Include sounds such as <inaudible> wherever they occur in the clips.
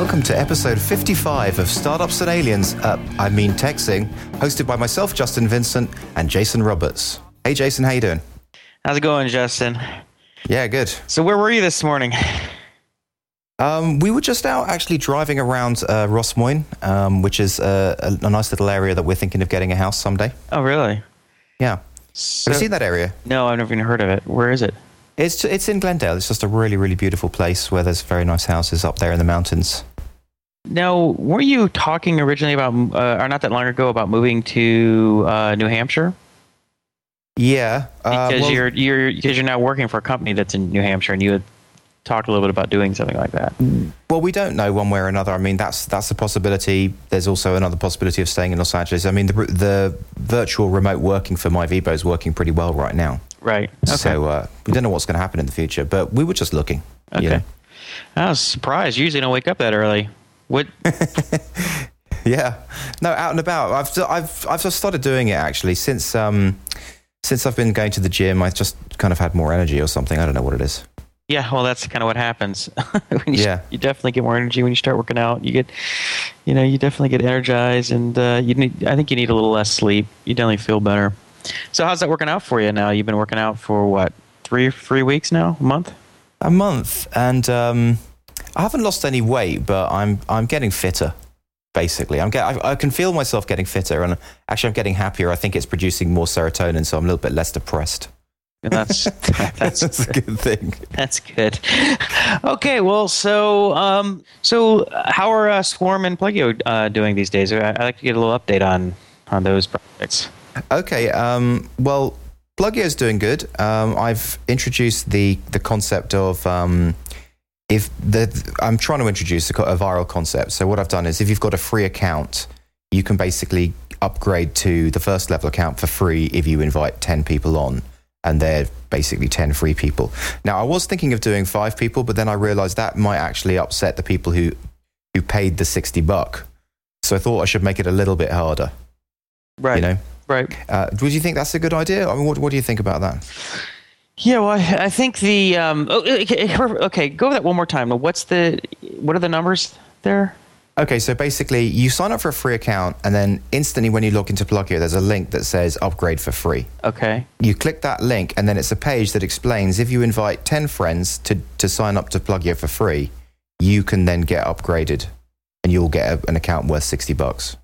welcome to episode 55 of Startups and Aliens, uh, I mean Texting, hosted by myself, Justin Vincent, and Jason Roberts. Hey Jason, how you doing? How's it going, Justin? Yeah, good. So where were you this morning? Um, we were just out actually driving around uh, Rossmoyne, um, which is uh, a, a nice little area that we're thinking of getting a house someday. Oh, really? Yeah. So, Have you seen that area? No, I've never even heard of it. Where is it? It's it's in Glendale. It's just a really really beautiful place where there's very nice houses up there in the mountains. Now, were you talking originally about, uh, or not that long ago, about moving to uh, New Hampshire? Yeah, uh, Because well, you're you're because you're now working for a company that's in New Hampshire, and you had talked a little bit about doing something like that. well, we don't know one way or another. I mean, that's that's a possibility. There's also another possibility of staying in Los Angeles. I mean, the the virtual remote working for my Vibo is working pretty well right now. Right. Okay. So uh, we don't know what's going to happen in the future, but we were just looking. okay. you know. I was surprised. You usually don't wake up that early. What? <laughs> Yeah, no, out and about. I've I've I've just started doing it actually since um since I've been going to the gym. I've just kind of had more energy or something. I don't know what it is. Yeah, well, that's kind of what happens. <laughs> you, Yeah. you definitely get more energy when you start working out. You get, you know, you definitely get energized, and uh, you need. I think you need a little less sleep. You definitely feel better. So, how's that working out for you now? You've been working out for what three three weeks now, a month? A month, and um, I haven't lost any weight, but I'm I'm getting fitter. Basically, I'm get, I, I can feel myself getting fitter, and actually, I'm getting happier. I think it's producing more serotonin, so I'm a little bit less depressed. And that's <laughs> that's That's a good thing. that's good. Okay, well, so um, so how are uh, Swarm and Plugio uh, doing these days? I'd like to get a little update on on those projects. Okay. Um, well, is doing good. Um, I've introduced the the concept of um, if the I'm trying to introduce a, a viral concept. So what I've done is if you've got a free account, you can basically upgrade to the first level account for free if you invite ten people on. And they're basically 10 free people. Now, I was thinking of doing five people, but then I realized that might actually upset the people who, who paid the 60 buck. So I thought I should make it a little bit harder, Right. you know? Right. Uh, would you think that's a good idea? I mean, what, what do you think about that? Yeah, well, I, I think the um, oh, okay, okay, go over that one more time. What's the what are the numbers there? Okay, so basically, you sign up for a free account, and then instantly, when you log into Plugio, there's a link that says upgrade for free. Okay, You click that link, and then it's a page that explains if you invite 10 friends to, to sign up to Plugio for free, you can then get upgraded and you'll get a, an account worth 60 bucks.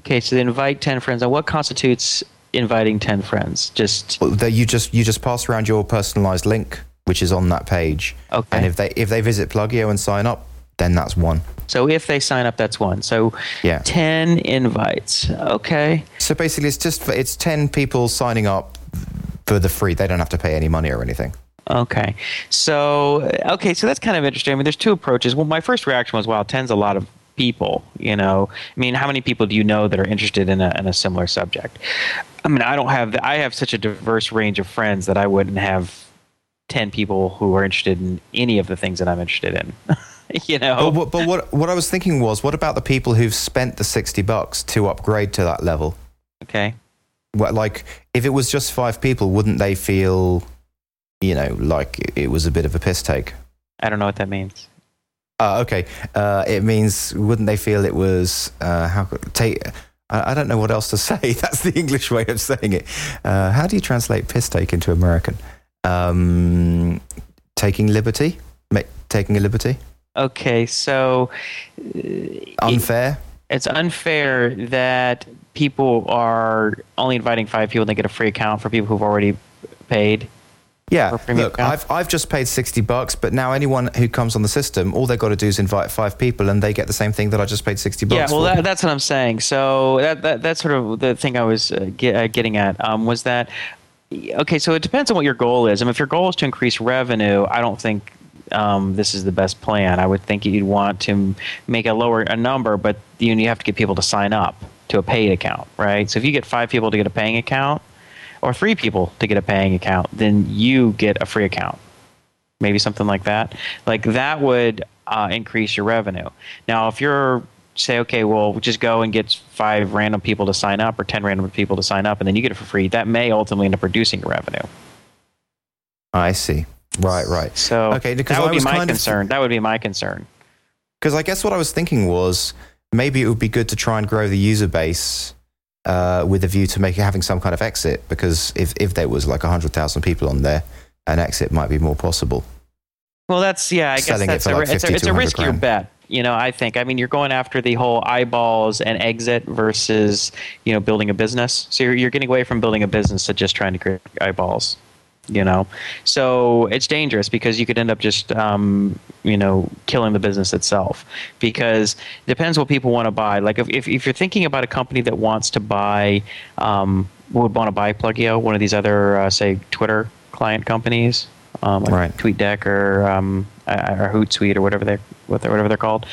okay. So they invite ten friends. Now, what constitutes inviting ten friends? Just Well, they- You just, you just pass around your personalized link, which is on that page. okay. And if they, if they visit Plugio and sign up, then that's one. so if they sign up, that's one. So Yeah. ten invites. Okay. So basically, it's just for, it's ten people signing up for the free. They don't have to pay any money or anything. Okay. So okay, so that's kind of interesting. I mean, there's two approaches. Well, my first reaction was, wow, ten's a lot of people. You know, I mean, how many people do you know that are interested in a in a similar subject? I mean, I don't have I have such a diverse range of friends that I wouldn't have ten people who are interested in any of the things that I'm interested in. <laughs> you know. But, what, but what what I was thinking was, what about the people who've spent the sixty bucks to upgrade to that level? Okay. What, like, if it was just five people, wouldn't they feel, you know, like it was a bit of a piss take? I don't know what that means. Uh, okay, uh, it means wouldn't they feel it was uh, how take? I I don't know what else to <laughs> say. That's the English way of saying it. Uh, how do you translate piss take into American? Um, taking liberty, Ma- taking a liberty, Okay, so uh, unfair. it's unfair that people are only inviting five people and they get a free account for people who've already paid. Yeah, look, account? I've I've just paid sixty bucks, but now anyone who comes on the system, all they've got to do is invite five people, and they get the same thing that I just paid sixty bucks Yeah, well, that, that's what I'm saying. So that, that that's sort of the thing I was uh, get, uh, getting at um, was that okay. So it depends on what your goal is. I mean, if your goal is to increase revenue, I don't think um, this is the best plan. I would think you'd want to make a lower a number, but you, you have to get people to sign up to a paid account, right? So if you get five people to get a paying account, or three people to get a paying account, then you get a free account. Maybe something like that. Like that would uh, increase your revenue. Now, if you're say, okay, well, just go and get five random people to sign up or ten random people to sign up, and then you get it for free, that may ultimately end up reducing your revenue. I see. Right, right. So Okay, because that I would be my of- concern. That would be my concern. Because I guess what I was thinking was maybe it would be good to try and grow the user base uh, with a view to make having some kind of exit. Because if if there was like hundred thousand people on there, an exit might be more possible. Well, that's yeah. I Selling guess that's like a, it's, a, it's a riskier grand. bet. You know, I think. I mean, you're going after the whole eyeballs and exit versus you know building a business. So you're, you're getting away from building a business to just trying to create eyeballs. You know, so it's dangerous because you could end up just um, you know killing the business itself. Because it depends what people want to buy. Like if if, if you're thinking about a company that wants to buy um, would want to buy Plugio, one of these other uh, say Twitter client companies, um, like Right. TweetDeck or um, or Hootsuite or whatever they what they're, whatever they're called.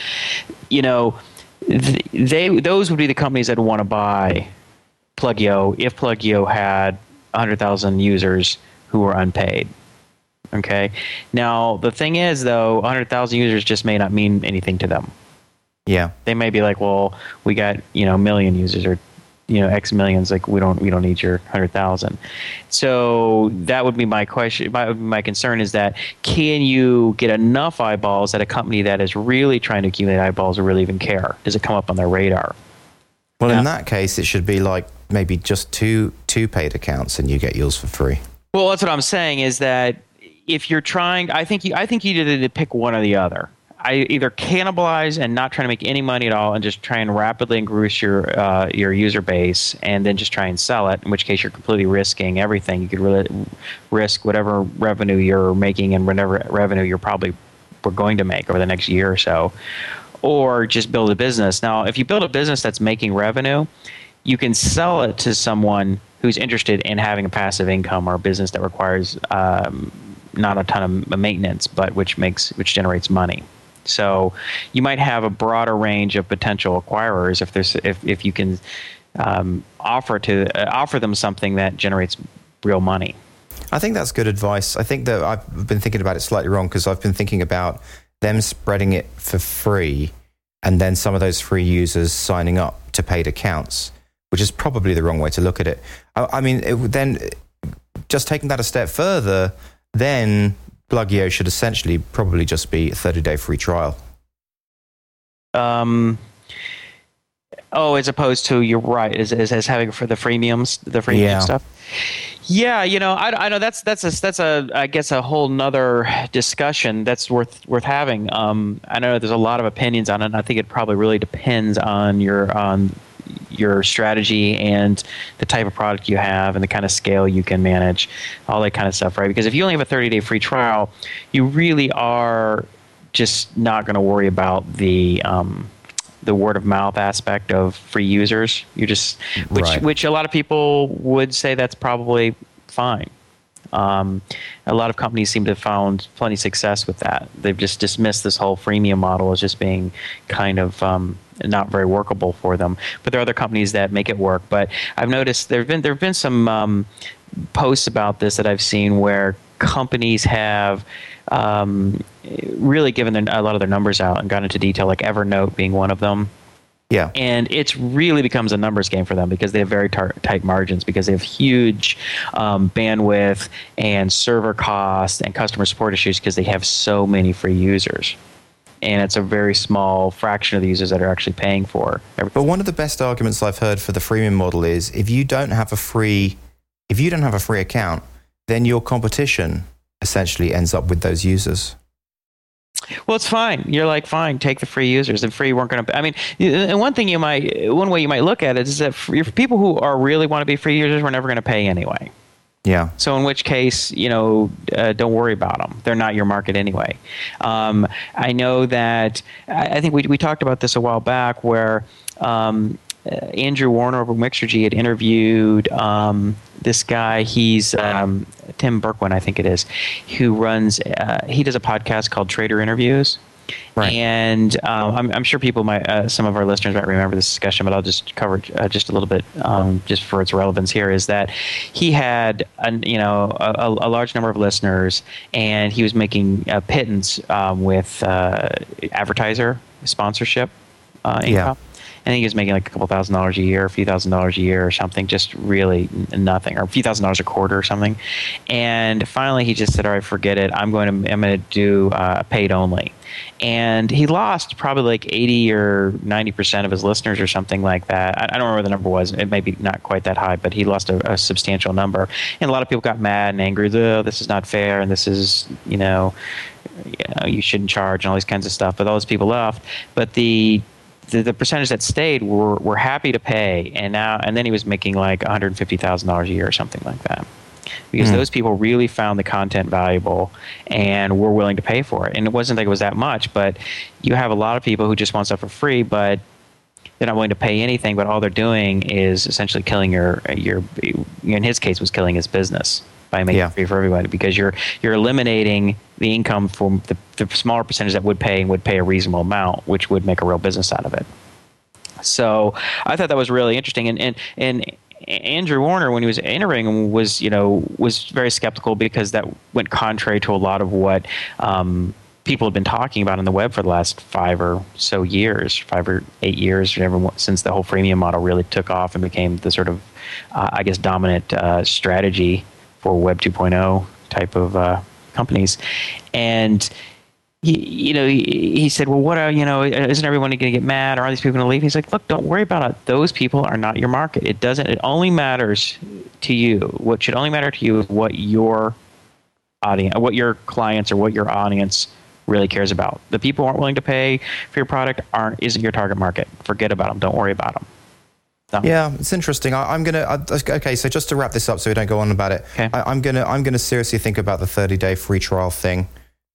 You know, th- they those would be the companies that want to buy Plugio if Plugio had 100,000 users who are unpaid. Okay. Now the thing is, though, 100,000 users just may not mean anything to them. Yeah. They may be like, well, we got you know a million users or you know X millions. Like we don't we don't need your hundred thousand. So that would be my question. My my concern is that can you get enough eyeballs at a company that is really trying to accumulate eyeballs or really even care? Does it come up on their radar? Well, Yeah. in that case, it should be like maybe just two two paid accounts, and you get yours for free. Well, that's what I'm saying is that if you're trying, I think you, I think you need to pick one or the other. I either cannibalize and not trying to make any money at all, and just try and rapidly increase your uh, your user base, and then just try and sell it. In which case, you're completely risking everything. You could really risk whatever revenue you're making and whatever revenue you're probably we're going to make over the next year or so, or just build a business. Now, if you build a business that's making revenue, you can sell it to someone who's interested in having a passive income or a business that requires um, not a ton of maintenance, but which makes which generates money. So you might have a broader range of potential acquirers if there's if, if you can um, offer to uh, offer them something that generates real money. I think that's good advice. I think that I've been thinking about it slightly wrong because I've been thinking about them spreading it for free and then some of those free users signing up to paid accounts, which is probably the wrong way to look at it. I, I mean, it, then just taking that a step further, then Plugio should essentially probably just be a 30 day free trial. Um, oh, as opposed to you're right, as, as, as having for the freemiums, the freemium Yeah. stuff. Yeah, you know, I, I know that's that's a that's a I guess a whole nother discussion that's worth worth having. Um, I know there's a lot of opinions on it. And I think it probably really depends on your on your strategy and the type of product you have and the kind of scale you can manage, all that kind of stuff, right? Because if you only have a 30 day free trial, you really are just not going to worry about the um, the word of mouth aspect of free users. You just which Right. which a lot of people would say that's probably fine. Um, a lot of companies seem to have found plenty of success with that. They've just dismissed this whole freemium model as just being kind of um, not very workable for them. But there are other companies that make it work. But I've noticed there've been there've been some um, posts about this that I've seen where companies have um, really given their, a lot of their numbers out and gone into detail, like Evernote being one of them Yeah. and it's really becomes a numbers game for them because they have very tar- tight margins because they have huge um, bandwidth and server costs and customer support issues because they have so many free users and it's a very small fraction of the users that are actually paying for everything But one of the best arguments I've heard for the freemium model is if you don't have a free if you don't have a free account, then your competition essentially ends up with those users. Well, it's fine. You're like, fine, take the free users. And free weren't going to. I mean, and one thing you might, one way you might look at it is that people who are really want to be free users, we're never going to pay anyway. Yeah. So in which case, you know, uh, don't worry about them. They're not your market anyway. Um, I know that I, I think we we talked about this a while back where. Um, uh, Andrew Warner over Mixergy had interviewed um, this guy. He's um, Tim Bourquin, I think it is, who runs. Uh, he does a podcast called Trader Interviews. Right. And um, I'm, I'm sure people might, uh, some of our listeners might remember this discussion, but I'll just cover it uh, just a little bit, um, just for its relevance here. Is that he had, an, you know, a, a large number of listeners, and he was making a pittance um, with uh, advertiser sponsorship uh, Yeah. Think he was making like a couple thousand dollars a year, a few thousand dollars a year or something, just really nothing, or a few thousand dollars a quarter or something. And finally, he just said, "All right, forget it. I'm going to I'm going to do uh, paid only." And he lost probably like 80 or 90 percent of his listeners or something like that. I, I, don't remember what the number was. It may be not quite that high, but he lost a, a substantial number. And a lot of people got mad and angry. Oh, this is not fair, and this is you know, you know, you shouldn't charge and all these kinds of stuff. But all those people left. But the the, the percentage that stayed were, were happy to pay, and now and then he was making like one hundred fifty thousand dollars a year or something like that, because mm. those people really found the content valuable and were willing to pay for it. And it wasn't like it was that much, but you have a lot of people who just want stuff for free, but they're not willing to pay anything. But all they're doing is essentially killing your your. In his case, was killing his business by making yeah. it free for everybody because you're you're eliminating the income from the, the smaller percentage that would pay and would pay a reasonable amount, which would make a real business out of it. So I thought that was really interesting, and and and. Andrew Warner, when he was entering, was you know was very skeptical because that went contrary to a lot of what um, people have been talking about on the web for the last five or so years, five or eight years, whatever, since the whole freemium model really took off and became the sort of, uh, I guess, dominant uh, strategy Web 2.0 type of uh, companies, and. He, you know, he, he said, "Well, what are you know? Isn't everyone going to get mad? Or are these people going to leave?" He's like, "Look, don't worry about it. Those people are not your market. It doesn't. It only matters to you. What should only matter to you is what your audience, what your clients, or what your audience really cares about. The people who aren't willing to pay for your product aren't isn't your target market. Forget about them. Don't worry about them." Yeah, it's interesting. I, am gonna. I, okay, so just to wrap this up, so we don't go on about it. Okay. I, am gonna. I'm gonna seriously think about the 30 day free trial thing,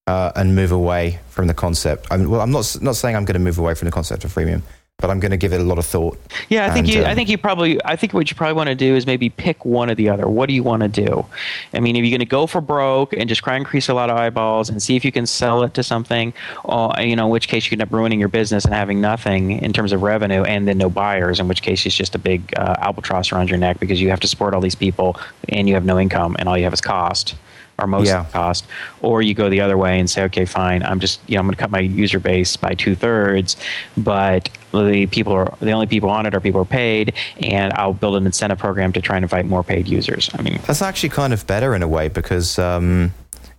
uh, and move away from the concept. I'm, well, I'm not not saying I'm going to move away from the concept of freemium but I'm going to give it a lot of thought. Yeah, I think and, you. Um, I think you probably. I think what you probably want to do is maybe pick one or the other. What do you want to do? I mean, are you're going to go for broke and just try and increase a lot of eyeballs and see if you can sell it to something, or you know, in which case you end up ruining your business and having nothing in terms of revenue, and then no buyers. In which case it's just a big uh, albatross around your neck because you have to support all these people and you have no income and all you have is cost or most yeah. cost, or you go the other way and say, okay, fine, I'm just you know I'm going to cut my user base by two thirds, but the people are the only people on it are people who are paid, and I'll build an incentive program to try and invite more paid users. I mean, that's actually kind of better in a way because. Um,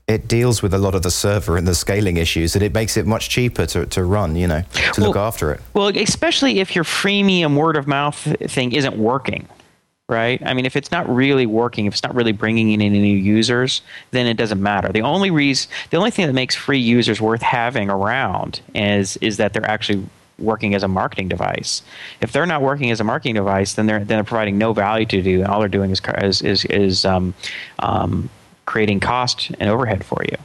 it deals with a lot of the server and the scaling issues, and it makes it much cheaper to, to run, you know, to well, look after it. Well, especially if your freemium word of mouth thing isn't working right? I mean, if it's not really working, if it's not really bringing in any new users, then it doesn't matter. The only reason, the only thing that makes free users worth having around is is that they're actually working as a marketing device. If they're not working as a marketing device, then they're then they're providing no value to you, and all they're doing is is is, is um, um, creating cost and overhead for you.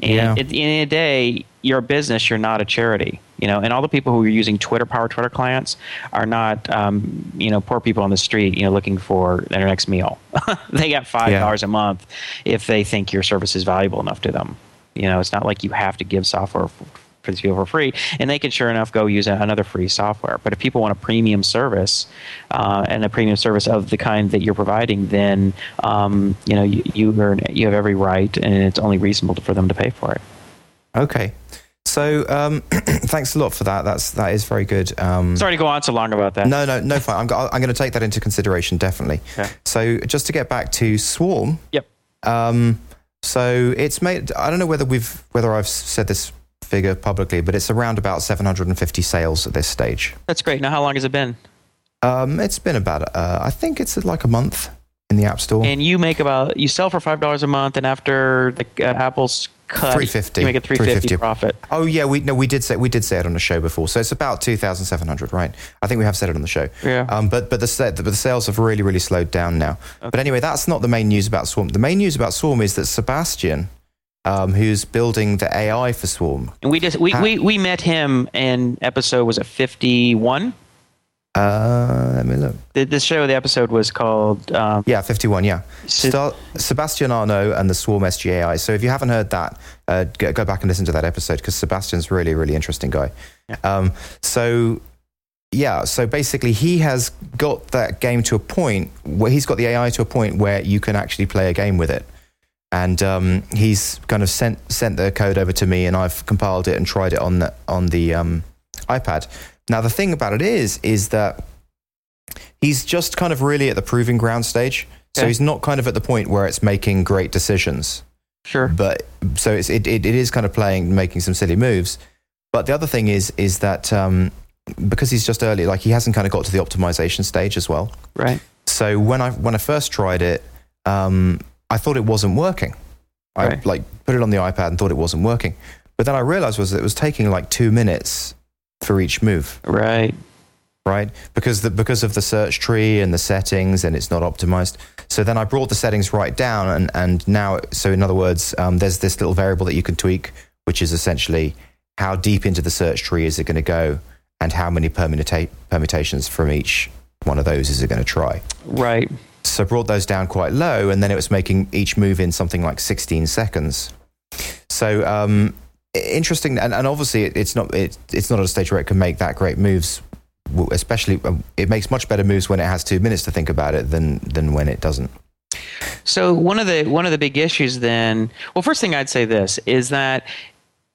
And yeah. at the end of the day, you're a business. You're not a charity. You know, and all the people who are using Twitter, Power Twitter clients, are not, um, you know, poor people on the street, you know, looking for their next meal. <laughs> they got five dollars yeah. a month if they think your service is valuable enough to them. You know, it's not like you have to give software for these people for free, and they can sure enough go use another free software. But if people want a premium service uh, and a premium service of the kind that you're providing, then um, you know you you, earn, you have every right, and it's only reasonable for them to pay for it. Okay. So um, <clears throat> thanks a lot for that. That's that is very good. Um, Sorry to go on so long about that. No, no, no. Fine. I'm, I'm going to take that into consideration definitely. Okay. So just to get back to Swarm. Yep. Um, so it's made. I don't know whether we've whether I've said this figure publicly, but it's around about 750 sales at this stage. That's great. Now, how long has it been? Um, it's been about, uh, I think it's like a month in the App Store. And you make about, you sell for $5 a month, and after the uh, Apple's cut, 350 you make a 350, 350 profit. Oh yeah, we no, we did say we did say it on the show before. So it's about 2,700, right? I think we have said it on the show. Yeah. Um, but but the but the sales have really really slowed down now. Okay. But anyway, that's not the main news about Swarm. The main news about Swarm is that Sebastian um, who's building the AI for Swarm. And we just we, we, we met him in episode was it fifty one? Uh, let me look. The, the show, the episode was called. Um, yeah, 51, yeah. Star- Sebastian Arno and the Swarm SGAI. So if you haven't heard that, uh, go, go, back and listen to that episode because Sebastian's really, really interesting guy. Yeah. Um, so, yeah, so basically he has got that game to a point where he's got the AI to a point where you can actually play a game with it and um, he's kind of sent sent the code over to me, and I've compiled it and tried it on the on the um, iPad. Now the thing about it is, is that he's just kind of really at the proving ground stage. So Okay. he's not kind of at the point where it's making great decisions. Sure. But so it's, it, it, it is kind of playing, making some silly moves. But the other thing is, is that um, because he's just early, like he hasn't kind of got to the optimization stage as well. Right. So when I when I first tried it, um, I thought it wasn't working. I Right. like put it on the iPad and thought it wasn't working. But then I realized was that it was taking like two minutes for each move, Right. right? Because the because of the search tree and the settings, and it's not optimized. So then I brought the settings right down, and and now so in other words, um, there's this little variable that you can tweak, which is essentially how deep into the search tree is it going to go, and how many permuta- permutations from each one of those is it going to try. Right. So I brought those down quite low, and then it was making each move in something like 16 seconds. So um, interesting, and, and obviously it, it's not it, it's not at a stage where it can make that great moves. Especially, um, it makes much better moves when it has two minutes to think about it than than when it doesn't. So one of the one of the big issues then, well, first thing I'd say this is that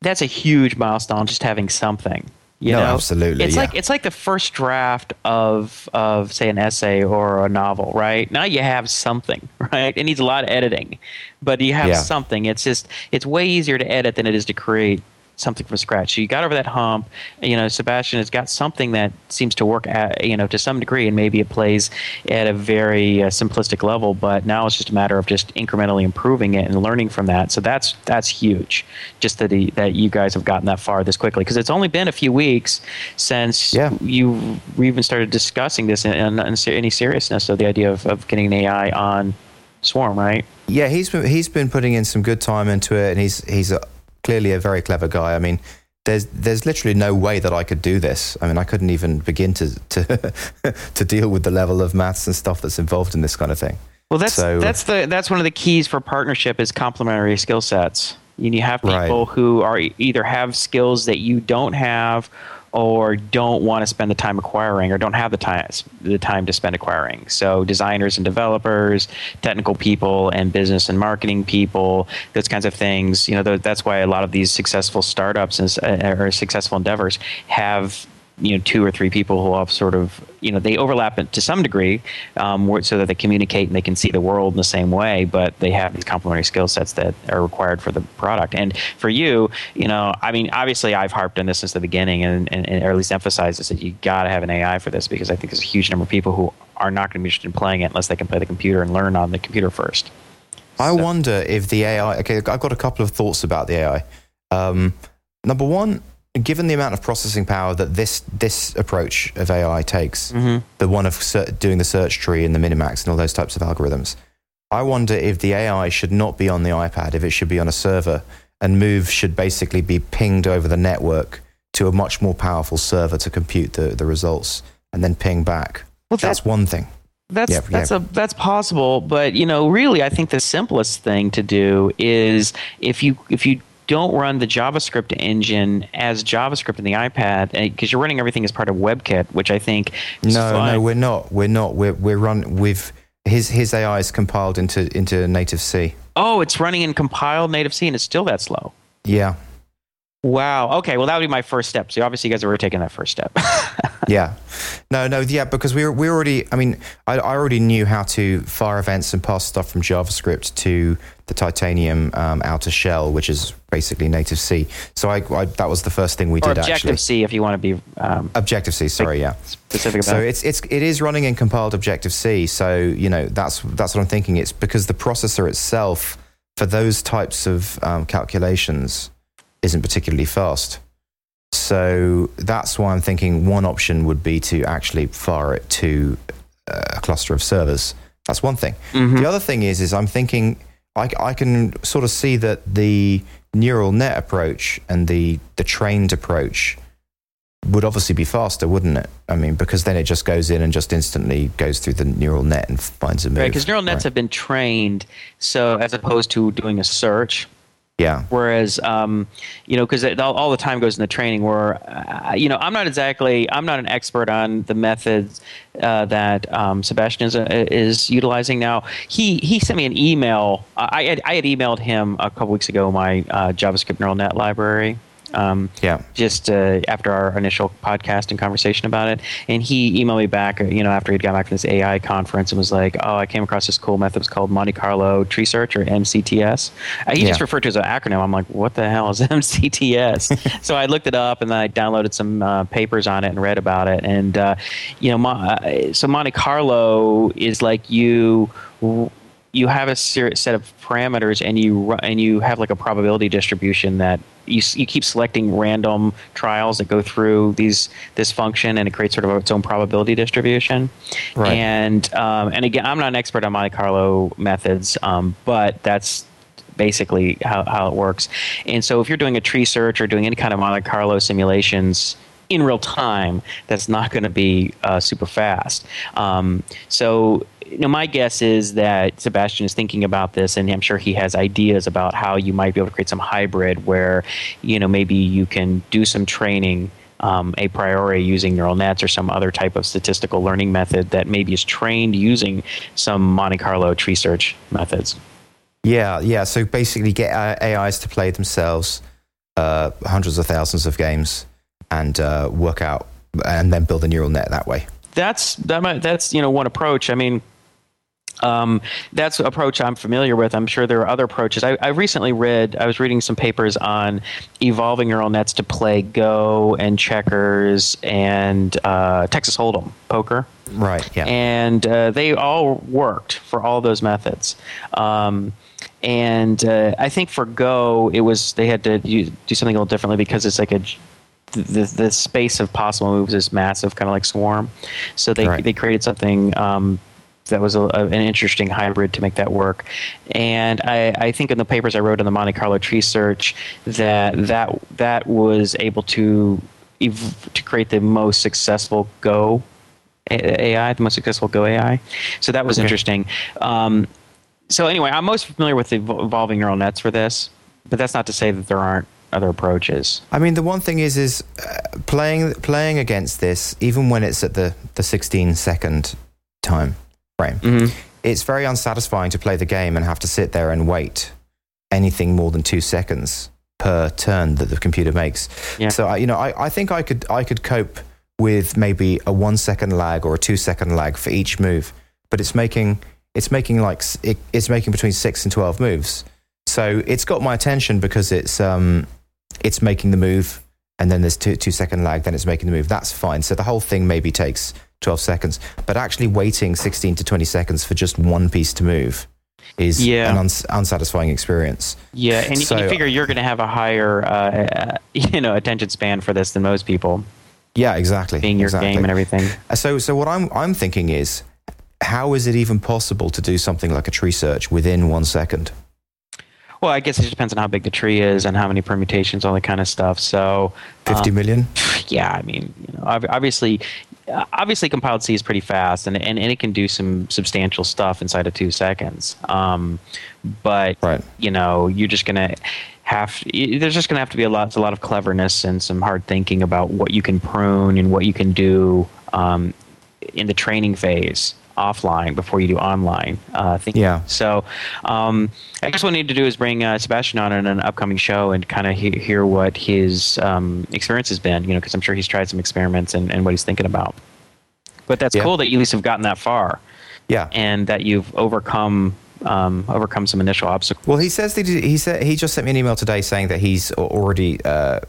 that's a huge milestone just having something. You No, know? absolutely, It's yeah. like it's like the first draft of of say an essay or a novel, right? Now you have something, <laughs> right? It needs a lot of editing, but you have Yeah. something. It's just it's way easier to edit than it is to create something from scratch. So you got over that hump. You know, Sebastian has got something that seems to work at you know to some degree, and maybe it plays at a very uh, simplistic level. But now it's just a matter of just incrementally improving it and learning from that. So that's that's huge. Just that he, that you guys have gotten that far this quickly because it's only been a few weeks since Yeah. you we even started discussing this in, in, in any seriousness of the idea of, of getting an AI on Swarm, right? Yeah, he's been, he's been putting in some good time into it, and he's he's a, clearly a very clever guy. I mean, there's there's literally no way that I could do this. I mean, I couldn't even begin to to <laughs> to deal with the level of maths and stuff that's involved in this kind of thing. Well, that's So- that's the that's one of the keys for partnership is complementary skill sets. You you have Right. people who are either have skills that you don't have, or don't want to spend the time acquiring, or don't have the time the time to spend acquiring. So designers and developers, technical people, and business and marketing people, those kinds of things. You know, that's why a lot of these successful startups and, uh, or successful endeavors have you know two or three people who have sort of you know they overlap to some degree um, so that they communicate and they can see the world in the same way but they have these complementary skill sets that are required for the product and for you you know i mean obviously i've harped on this since the beginning and, and, and or at least emphasized this that you got to have an ai for this because i think there's a huge number of people who are not going to be interested in playing it unless they can play the computer and learn on the computer first I So- wonder if the AI. Okay, I've got a couple of thoughts about the AI. Um, number one, given the amount of processing power that this this approach of AI takes, Mhm. the one of ser- doing the search tree and the minimax and all those types of algorithms, I wonder if the AI should not be on the iPad, if it should be on a server, and Move should basically be pinged over the network to a much more powerful server to compute the, the results and then ping back. Well, That's one thing. That's Yeah, that's yeah. a that's possible, but you know, really, I think the simplest thing to do is if you if you don't run the JavaScript engine as JavaScript in the iPad, eh, because you're running everything as part of WebKit, which I think is No, fine. no, we're not. We're not. We're we're run. We've his his AI is compiled into into native C. oh, it's running in compiled native C, and it's still that slow. Yeah, Wow. Okay. Well, that would be my first step. So obviously, you guys already taken that first step. <laughs> yeah. No, no, yeah. Because we were we already. I mean, I, I already knew how to fire events and pass stuff from JavaScript to the Titanium um, outer shell, which is basically native C. So I, I that was the first thing we or did Objective actually. C, if you want to be um, Objective C. Sorry, yeah. specific about So it's it's it is running in compiled Objective C. So you know that's that's what I'm thinking. It's because the processor itself for those types of um, calculations isn't particularly fast. So that's why I'm thinking one option would be to actually fire it to uh, a cluster of servers. That's one thing. Mhm. The other thing is, is I'm thinking I, I can sort of see that the neural net approach and the the trained approach would obviously be faster, wouldn't it? I mean, because then it just goes in and just instantly goes through the neural net and finds a move. Right, because neural nets Right. have been trained, so as opposed to doing a search, yeah, Whereas, um, you know, because all, the time goes in the training. Where, uh, you know, I'm not exactly, I'm not an expert on the methods uh, that um, Sebastian is, uh, is utilizing now. He he sent me an email. I I had, I had emailed him a couple weeks ago my uh, JavaScript neural net library. Um, Yeah. Just uh, after our initial podcast and conversation about it, and he emailed me back, you know, after he'd got back from this AI conference, and was like, "Oh, I came across this cool method. It's called Monte Carlo Tree Search or MCTS." Uh, he just referred to it as an acronym. I'm like, "What the hell is <laughs> MCTS?" <laughs> so I looked it up, and then I downloaded some uh, papers on it and read about it. And uh, you know, Mo- uh, so Monte Carlo is like you you have a set of parameters and you and you have like a probability distribution that you, you keep selecting random trials that go through these this function and it creates sort of its own probability distribution. Right. and um, and again i'm not an expert on monte carlo methods um, but that's basically how, how it works. And so if you're doing a tree search or doing any kind of monte carlo simulations in real time that's not going to be uh, super fast. Um, so you know, my guess is that Sebastian is thinking about this, and I'm sure he has ideas about how you might be able to create some hybrid where, you know, maybe you can do some training um, a priori using neural nets or some other type of statistical learning method that maybe is trained using some Monte Carlo tree search methods. Yeah, yeah. So basically, get uh, AIs to play themselves uh, hundreds of thousands of games and uh, work out, and then build a neural net that way. That's that might, that's you know one approach. I mean, um, that's an approach I'm familiar with. I'm sure there are other approaches. I, I recently read, I was reading some papers on evolving neural nets to play Go and checkers and uh, Texas Hold'em poker. Right. Yeah. And uh, they all worked for all those methods. Um, and uh, I think for Go, it was they had to do do something a little differently because it's like a the, the space of possible moves is massive, kind of like Swarm. So they Right. they created something um, that was a, an interesting hybrid to make that work. And I, I think in the papers I wrote on the Monte Carlo tree search that that that was able to ev- to create the most successful Go AI, the most successful Go AI. So that was Okay. interesting. Um, so anyway, I'm most familiar with the evolving neural nets for this, but that's not to say that there aren't other approaches. I mean, the one thing is, is uh, playing playing against this, even when it's at the the 16 second time frame, Mhm. it's very unsatisfying to play the game and have to sit there and wait anything more than two seconds per turn that the computer makes. Yeah. So, I, you know, I, I think I could I could cope with maybe a one second lag or a two second lag for each move, but it's making it's making like it, it's making between six and twelve moves. So it's got my attention because it's um it's making the move and then there's two two second lag, then it's making the move. That's fine. So the whole thing maybe takes twelve seconds, but actually waiting sixteen to twenty seconds for just one piece to move is Yeah. an uns- unsatisfying experience. Yeah, and, you- So- you figure you're going to have a higher, uh, <laughs> you know, attention span for this than most people, Yeah, exactly. being your exactly. game and everything. Uh, So, so what I'm I'm thinking is, how is it even possible to do something like a tree search within one second? Well, I guess it just depends on how big the tree is and how many permutations, all that kind of stuff. So, um, Fifty million? <sighs> yeah, I mean, you know, obviously, uh, obviously, compiled C is pretty fast, and, and and it can do some substantial stuff inside of two seconds. Um, but Right. you know, you're just gonna have there's just gonna have to be a lot a lot of cleverness and some hard thinking about what you can prune and what you can do um, in the training phase offline before you do online uh, thinking. Yeah. So um, I guess what we need to do is bring uh, Sebastian on in an upcoming show and kind of he- hear what his um, experience has been. You know, because I'm sure he's tried some experiments and, and what he's thinking about. But that's Yeah. cool that you at least have gotten that far Yeah. and that you've overcome um, overcome some initial obstacles. Well, he says that he, he said he just sent me an email today saying that he's already uh,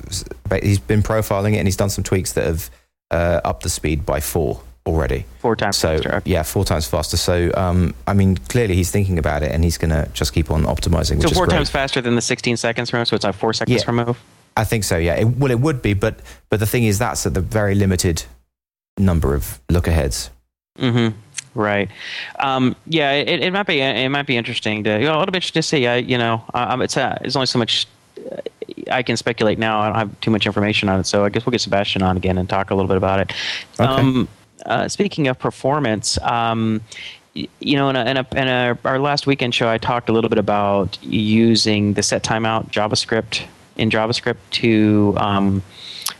he's been profiling it and he's done some tweaks that have uh, upped the speed by four already. Four times So faster. Yeah, four times faster. So um, I mean, clearly he's thinking about it and he's going to just keep on optimizing. Which So is four times faster than the 16 seconds per move. So it's like four seconds Yeah. per move. I think so. Yeah. It, well, it would be, but but the thing is, that's at the very limited number of look aheads. Mm-hmm. Right. Um, yeah, it, it might be it might be interesting to you know, a little bit to see. I you know um, it's uh, there's only so much uh, I can speculate now. I don't have too much information on it, so I guess we'll get Sebastian on again and talk a little bit about it. Okay. Um, uh, speaking of performance. Um, you know, in, a, in, a, in a, our last weekend show, I talked a little bit about using the set timeout JavaScript in JavaScript to um,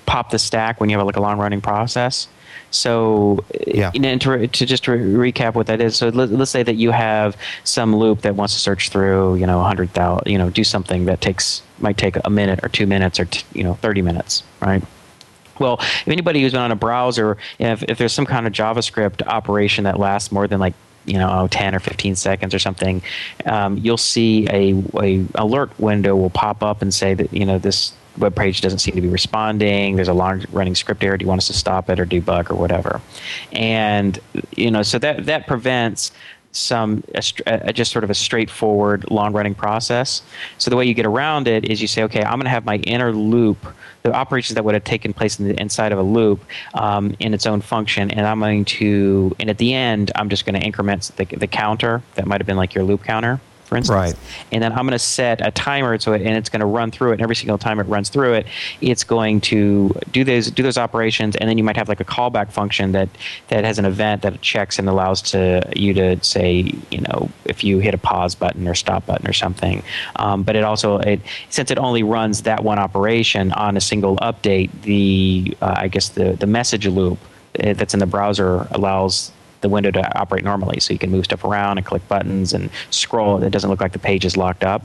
pop the stack when you have like a long running process. So, Yeah. and to, to just re- recap what that is. So let, let's say that you have some loop that wants to search through, you know, hundred thousand, you know, do something that takes might take a minute or two minutes or t- you know thirty minutes, right? Well, if anybody who's been on a browser, if, if there's some kind of JavaScript operation that lasts more than like you know 10 or 15 seconds or something, um, you'll see a, a alert window will pop up and say that you know this web page doesn't seem to be responding. There's a long running script error. Do you want us to stop it or debug or whatever? And you know, so that that prevents some a, a, just sort of a straightforward long running process. So the way you get around it is you say, okay, I'm going to have my inner loop, the operations that would have taken place in the inside of a loop um, in its own function, and I'm going to, and at the end, I'm just going to increment the, the counter that might have been like your loop counter. For instance, Right. and then I'm going to set a timer so it, and it's going to run through it. And every single time it runs through it, it's going to do those do those operations, and then you might have like a callback function that that has an event that it checks and allows to you to say, you know, if you hit a pause button or stop button or something. Um, but it also it since it only runs that one operation on a single update, the uh, I guess the the message loop uh, that's in the browser allows the window to operate normally. So you can move stuff around and click buttons and scroll. It doesn't look like the page is locked up.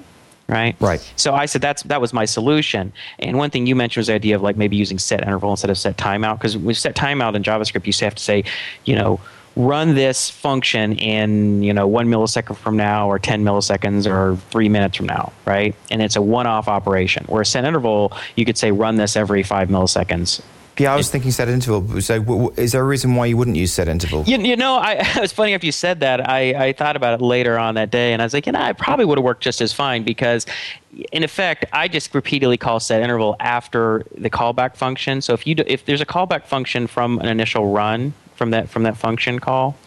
Right. Right. So I said that's that was my solution. And one thing you mentioned was the idea of like maybe using set interval instead of set timeout because with set timeout in JavaScript you have to say, you know, run this function in you know one millisecond from now or 10 milliseconds or three minutes from now right and it's a one-off operation where set interval you could say run this every five milliseconds Yeah, I was thinking set interval. So, w- w- is there a reason why you wouldn't use set interval? You, you know, I, <laughs> it was funny after you said that. I, I thought about it later on that day, and I was like, you know, I probably would have worked just as fine because, in effect, I just repeatedly call set interval after the callback function. So if you do, if there's a callback function from an initial run from that from that function call,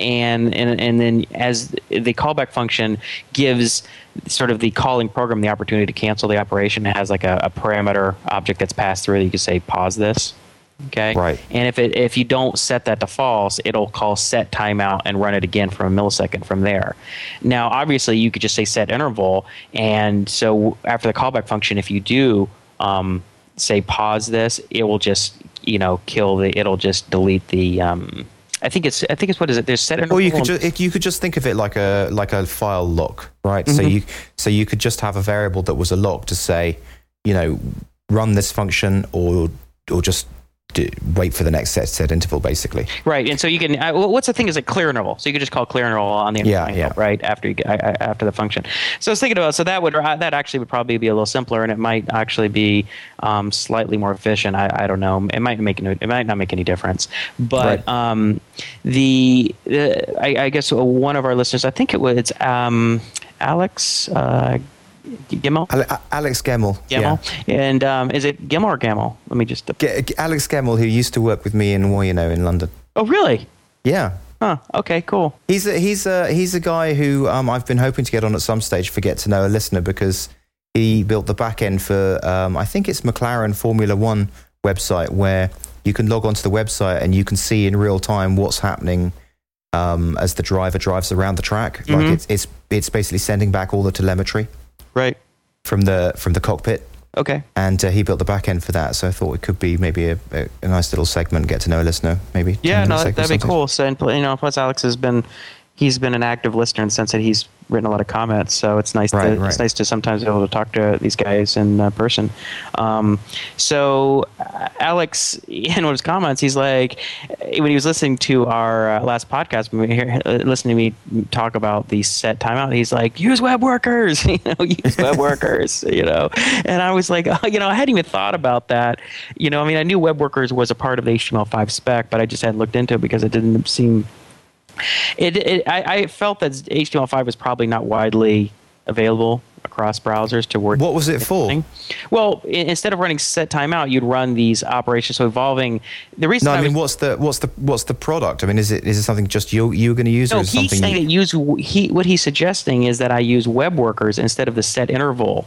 and and and then as the callback function gives sort of the calling program the opportunity to cancel the operation, it has like a, a parameter object that's passed through that you can say pause this. Okay. Right. And if it if you don't set that to false, it'll call set timeout and run it again for a millisecond from there. Now, obviously, you could just say set interval, and so after the callback function, if you do um, say pause this, it will just you know kill the. It'll just delete the. Um, I think it's I think it's what is it? There's set. Or you could just you could just think of it like a like a file lock, right? So mm-hmm. you so you could just have a variable that was a lock to say, you know, run this function or or just do, wait for the next set set interval, basically. Right, and so you can. Uh, what's the thing is a clear interval. So you can just call clear interval on the Yeah, interval, yeah. right after you get, uh, uh, after the function. So I was thinking about so that would uh, that actually would probably be a little simpler, and it might actually be um, slightly more efficient. I, I don't know. It might make no, it might not make any difference. But Right. um, the uh, I, I guess one of our listeners, I think it was um, Alex Gimmel. Alex Gemmel. Gimmel, and um, is it Gimmel or Gamel? Let me just. G- Alex Gemmel, who used to work with me in Wayano in London. Oh, really? Yeah. Huh. Okay. Cool. He's a, he's a, he's a guy who um, I've been hoping to get on at some stage for Get to Know a Listener because he built the back end for, um, I think it's McLaren Formula One website where you can log onto the website and you can see in real time what's happening um, as the driver drives around the track. Like Mhm. it's, it's, it's basically sending back all the telemetry Right. from the, from the cockpit. Okay. And uh, he built the back end for that. So I thought it could be maybe a, a, a nice little segment, Get to Know a Listener, maybe. Yeah, no, that'd be cool. So, and, you know, plus Alex has been he's been an active listener in the sense that he's written a lot of comments. So it's nice Right, to right. it's nice to sometimes be able to talk to these guys in uh, person. Um, so uh, Alex, <laughs> in one of his comments, he's like when he was listening to our uh, last podcast, when we hear, uh, listening to me talk about the set timeout, he's like, use web workers, <laughs> you know, use web workers, <laughs> you know. And I was like, oh, you know, I hadn't even thought about that. You know, I mean, I knew web workers was a part of the HTML5 spec, but I just hadn't looked into it because it didn't seem it, it I, I felt that HTML5 was probably not widely available across browsers to work. What was it for? Well, instead of running set timeout, you'd run these operations. So evolving. The reason No, I I mean, was, what's the what's the what's the product? I mean, is it is it something just you you're going to use, or no, is it he's saying you- that use he what he's suggesting is that I use web workers instead of the set interval.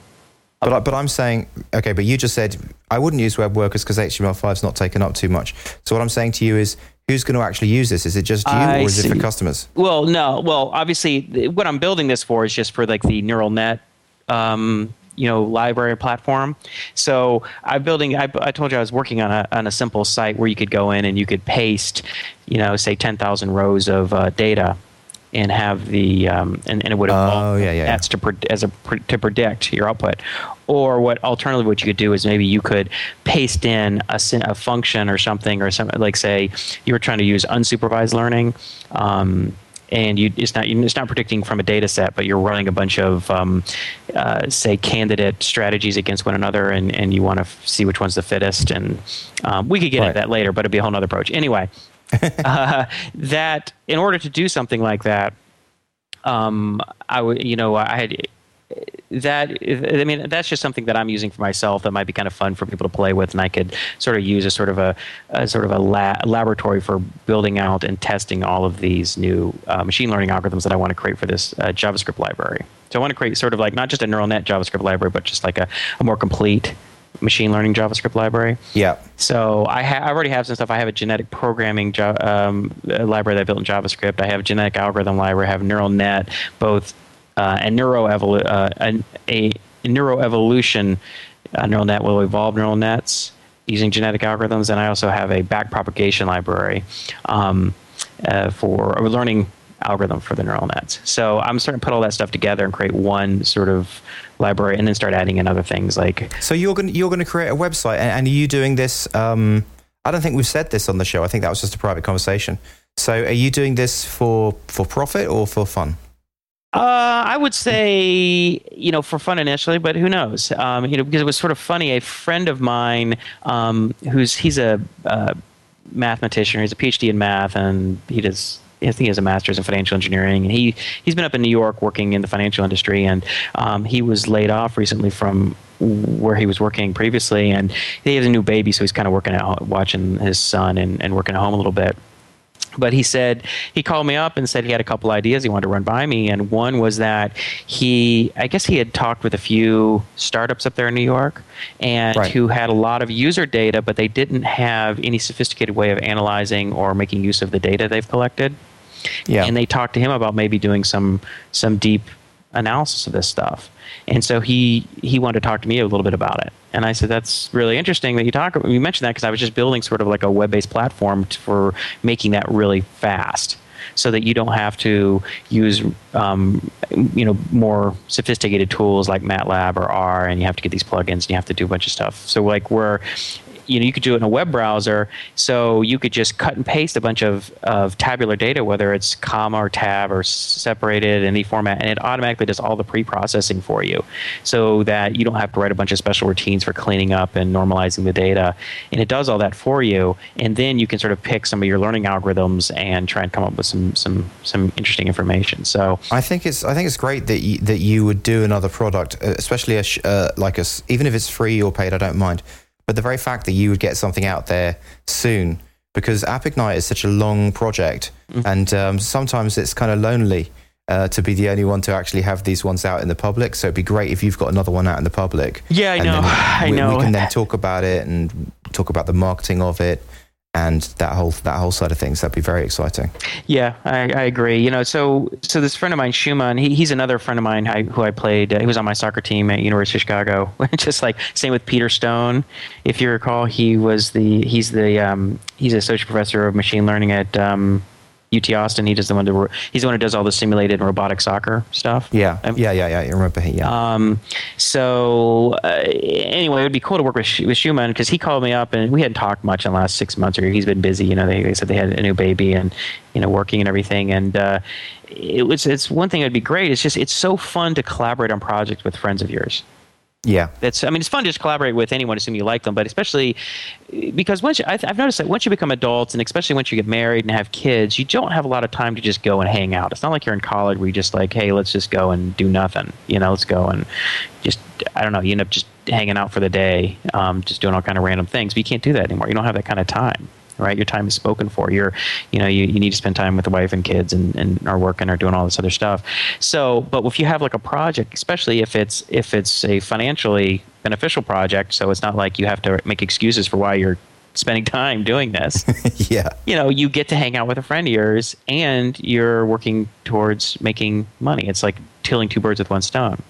but I, but I'm saying okay, but you just said I wouldn't use web workers because HTML5 is not taken up too much. So what I'm saying to you is, who's going to actually use this? Is it just you, I or is it for customers? Well, no. Well, obviously, what I'm building this for is just for like the neural net um, you know library platform. So I'm building. I, I told you I was working on a on a simple site where you could go in and you could paste, you know, say ten thousand rows of uh, data and have the um, and, and it would oh, yeah, yeah. that's to pre- as a pre- to predict your output. Or what alternatively what you could do is maybe you could paste in a, a function or something or something like say you were trying to use unsupervised learning. Um, and you, it's not it's not predicting from a data set, but you're running a bunch of um, uh, say candidate strategies against one another, and, and you want to f- see which one's the fittest. And um, we could get right. into that later, but it'd be a whole other approach. Anyway, <laughs> uh, that in order to do something like that, um, I would, you know, I had that I mean that's just something that I'm using for myself that might be kind of fun for people to play with, and I could sort of use a sort of a, a sort of a la- laboratory for building out and testing all of these new uh, machine learning algorithms that I want to create for this uh, JavaScript library. So I want to create sort of like not just a neural net JavaScript library, but just like a, a more complete machine learning JavaScript library. Yeah. So I, ha- I already have some stuff. I have a genetic programming jo- um, library that I built in JavaScript. I have a genetic algorithm library. I have neural net, both uh, and neuro uh, a, a neuroevolution uh, neural net will evolve neural nets using genetic algorithms, and I also have a backpropagation library um, uh, for a learning algorithm for the neural nets. So I'm starting to put all that stuff together and create one sort of library, and then start adding in other things like. So you're going you're going to create a website, and, and are you doing this? Um, I don't think we've said this on the show. I think that was just a private conversation. So are you doing this for for profit or for fun? Uh, I would say, you know, for fun initially, but who knows? Um, you know, because it was sort of funny. A friend of mine, um, who's he's a uh, mathematician, he's a PhD in math, and he does. I think he has a master's in financial engineering, and he he's been up in New York working in the financial industry, and um, he was laid off recently from where he was working previously, and he has a new baby, so he's kind of working out, watching his son, and, and working at home a little bit but he said he called me up and said he had a couple ideas he wanted to run by me and one was that he i guess he had talked with a few startups up there in new york and right. who had a lot of user data but they didn't have any sophisticated way of analyzing or making use of the data they've collected yeah. and they talked to him about maybe doing some some deep analysis of this stuff and so he he wanted to talk to me a little bit about it and I said, "That's really interesting that you talk. You mentioned that because I was just building sort of like a web-based platform for making that really fast." so that you don't have to use um, you know more sophisticated tools like MATLAB or R, and you have to get these plugins and you have to do a bunch of stuff. So like we're you know you could do it in a web browser. So you could just cut and paste a bunch of, of tabular data whether it's comma or tab or separated in any format and it automatically does all the pre-processing for you so that you don't have to write a bunch of special routines for cleaning up and normalizing the data. And it does all that for you. And then you can sort of pick some of your learning algorithms and try and come up with some some some interesting information. So I think it's I think it's great that you, that you would do another product especially a uh, like a even if it's free or paid I don't mind but the very fact that you would get something out there soon, because App Ignite is such a long project, mm-hmm. and um, sometimes it's kind of lonely uh, to be the only one to actually have these ones out in the public. So it'd be great if you've got another one out in the public. Yeah, I know. <sighs> I we, know. We can then talk about it and talk about the marketing of it and that whole that whole side of things. That'd be very exciting. Yeah, I, I agree. You know, so so this friend of mine, Shuman, he, he's another friend of mine I, who I played. Uh, he was on my soccer team at University of Chicago. <laughs> Just like same with Peter Stone, if you recall, he was the he's the um, he's associate professor of machine learning at um, UT Austin. He does the one to, he's the one who does all the simulated and robotic soccer stuff. Yeah, um, yeah, yeah, yeah. I remember him. Yeah. Um, so uh, anyway, it would be cool to work with with Shuman because he called me up and we hadn't talked much in the last six months. Or he's been busy. You know, they, they said they had a new baby and you know working and everything. And uh, it was it's one thing that'd be great. It's just it's so fun to collaborate on projects with friends of yours. Yeah, that's. I mean, it's fun to just collaborate with anyone, assuming you like them. But especially because once you, I, have noticed that once you become adults, and especially once you get married and have kids, you don't have a lot of time to just go and hang out. It's not like you're in college where you just like, hey, let's just go and do nothing. You know, let's go and just I don't know. You end up just hanging out for the day, um, just doing all kind of random things. But you can't do that anymore. You don't have that kind of time right? Your time is spoken for. You're, you know, you, you need to spend time with the wife and kids and, and are working or doing all this other stuff. So, but if you have like a project, especially if it's if it's a financially beneficial project, so it's not like you have to make excuses for why you're spending <laughs> time doing this. <laughs> yeah. You know, you get to hang out with a friend of yours and you're working towards making money. It's like tilling two birds with one stone.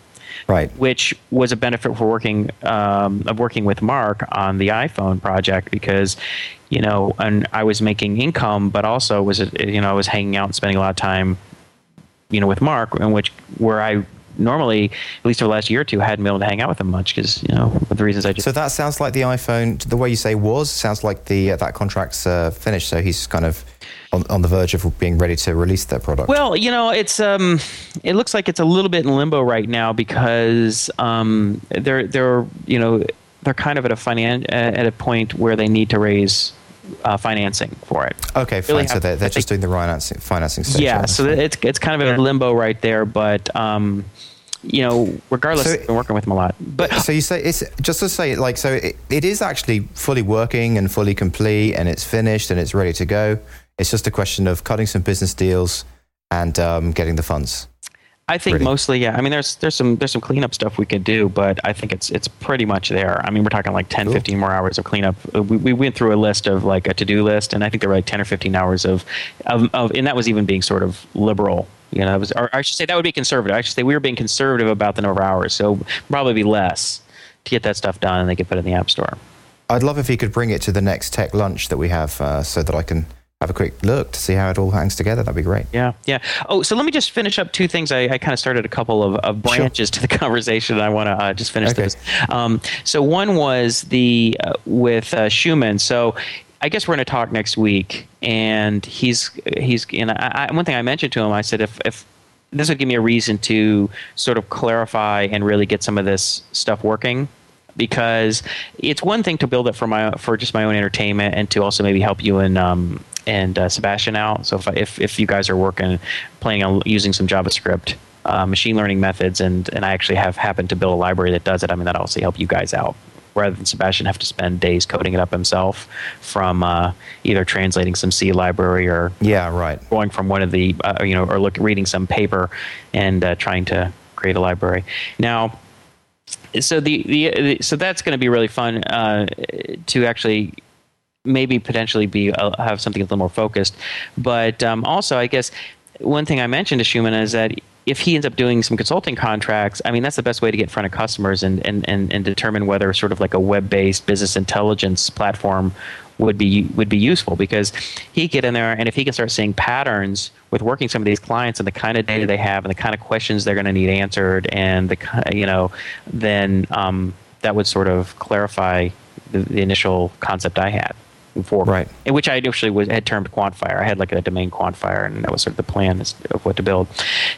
Right. Which was a benefit for working um, of working with Mark on the iPhone project because, you know, and I was making income, but also was you know I was hanging out and spending a lot of time, you know, with Mark, in which where I normally, at least over the last year or two, hadn't been able to hang out with him much because you know for the reasons I just. So that sounds like the iPhone. The way you say was sounds like the uh, that contract's uh, finished. So he's kind of on, on the verge of being ready to release their product. Well, you know, it's um, it looks like it's a little bit in limbo right now because um, they're they're you know they're kind of at a finan- at a point where they need to raise uh, financing for it. Okay, fine. Really so they're, they're just doing the financing financing stage. Yeah, right? so it's it's kind of a limbo right there, but um, you know, regardless, so, I've been working with them a lot. But so you say it's just to say like so it, it is actually fully working and fully complete and it's finished and it's ready to go. It's just a question of cutting some business deals and um, getting the funds. I think really? mostly, yeah. I mean, there's there's some there's some cleanup stuff we could do, but I think it's it's pretty much there. I mean, we're talking like 10, cool. 15 more hours of cleanup. Uh, we, we went through a list of like a to do list, and I think there were like ten or fifteen hours of, of, of and that was even being sort of liberal. You know, was, or I should say that would be conservative. I should say we were being conservative about the number of hours, so probably be less to get that stuff done, and they could put it in the app store. I'd love if he could bring it to the next tech lunch that we have, uh, so that I can have a quick look to see how it all hangs together. That'd be great. Yeah, yeah. Oh, so let me just finish up two things. I, I kind of started a couple of, of branches sure. to the <laughs> conversation. I want to uh, just finish okay. this. Um, so one was the uh, with uh, Shuman. So I guess we're going to talk next week, and he's he's. And I, one thing I mentioned to him, I said if if this would give me a reason to sort of clarify and really get some of this stuff working because it's one thing to build it for my for just my own entertainment and to also maybe help you in um, and uh, Sebastian out. So if, if if you guys are working planning on using some JavaScript uh, machine learning methods, and and I actually have happened to build a library that does it, I mean that also help you guys out. Rather than Sebastian have to spend days coding it up himself from uh, either translating some C library or yeah right. going from one of the uh, you know or look reading some paper and uh, trying to create a library. Now so the, the, the so that's going to be really fun uh, to actually maybe potentially be uh, have something a little more focused. But um, also, I guess one thing I mentioned to Shuman is that if he ends up doing some consulting contracts, I mean that's the best way to get in front of customers and and, and, and determine whether sort of like a web based business intelligence platform would be would be useful because he get in there and if he can start seeing patterns with working some of these clients and the kind of data they have and the kind of questions they're going to need answered and the you know then um, that would sort of clarify the, the initial concept I had for right. in which I initially was had termed quantifier. I had like a domain quantifier, and that was sort of the plan of what to build.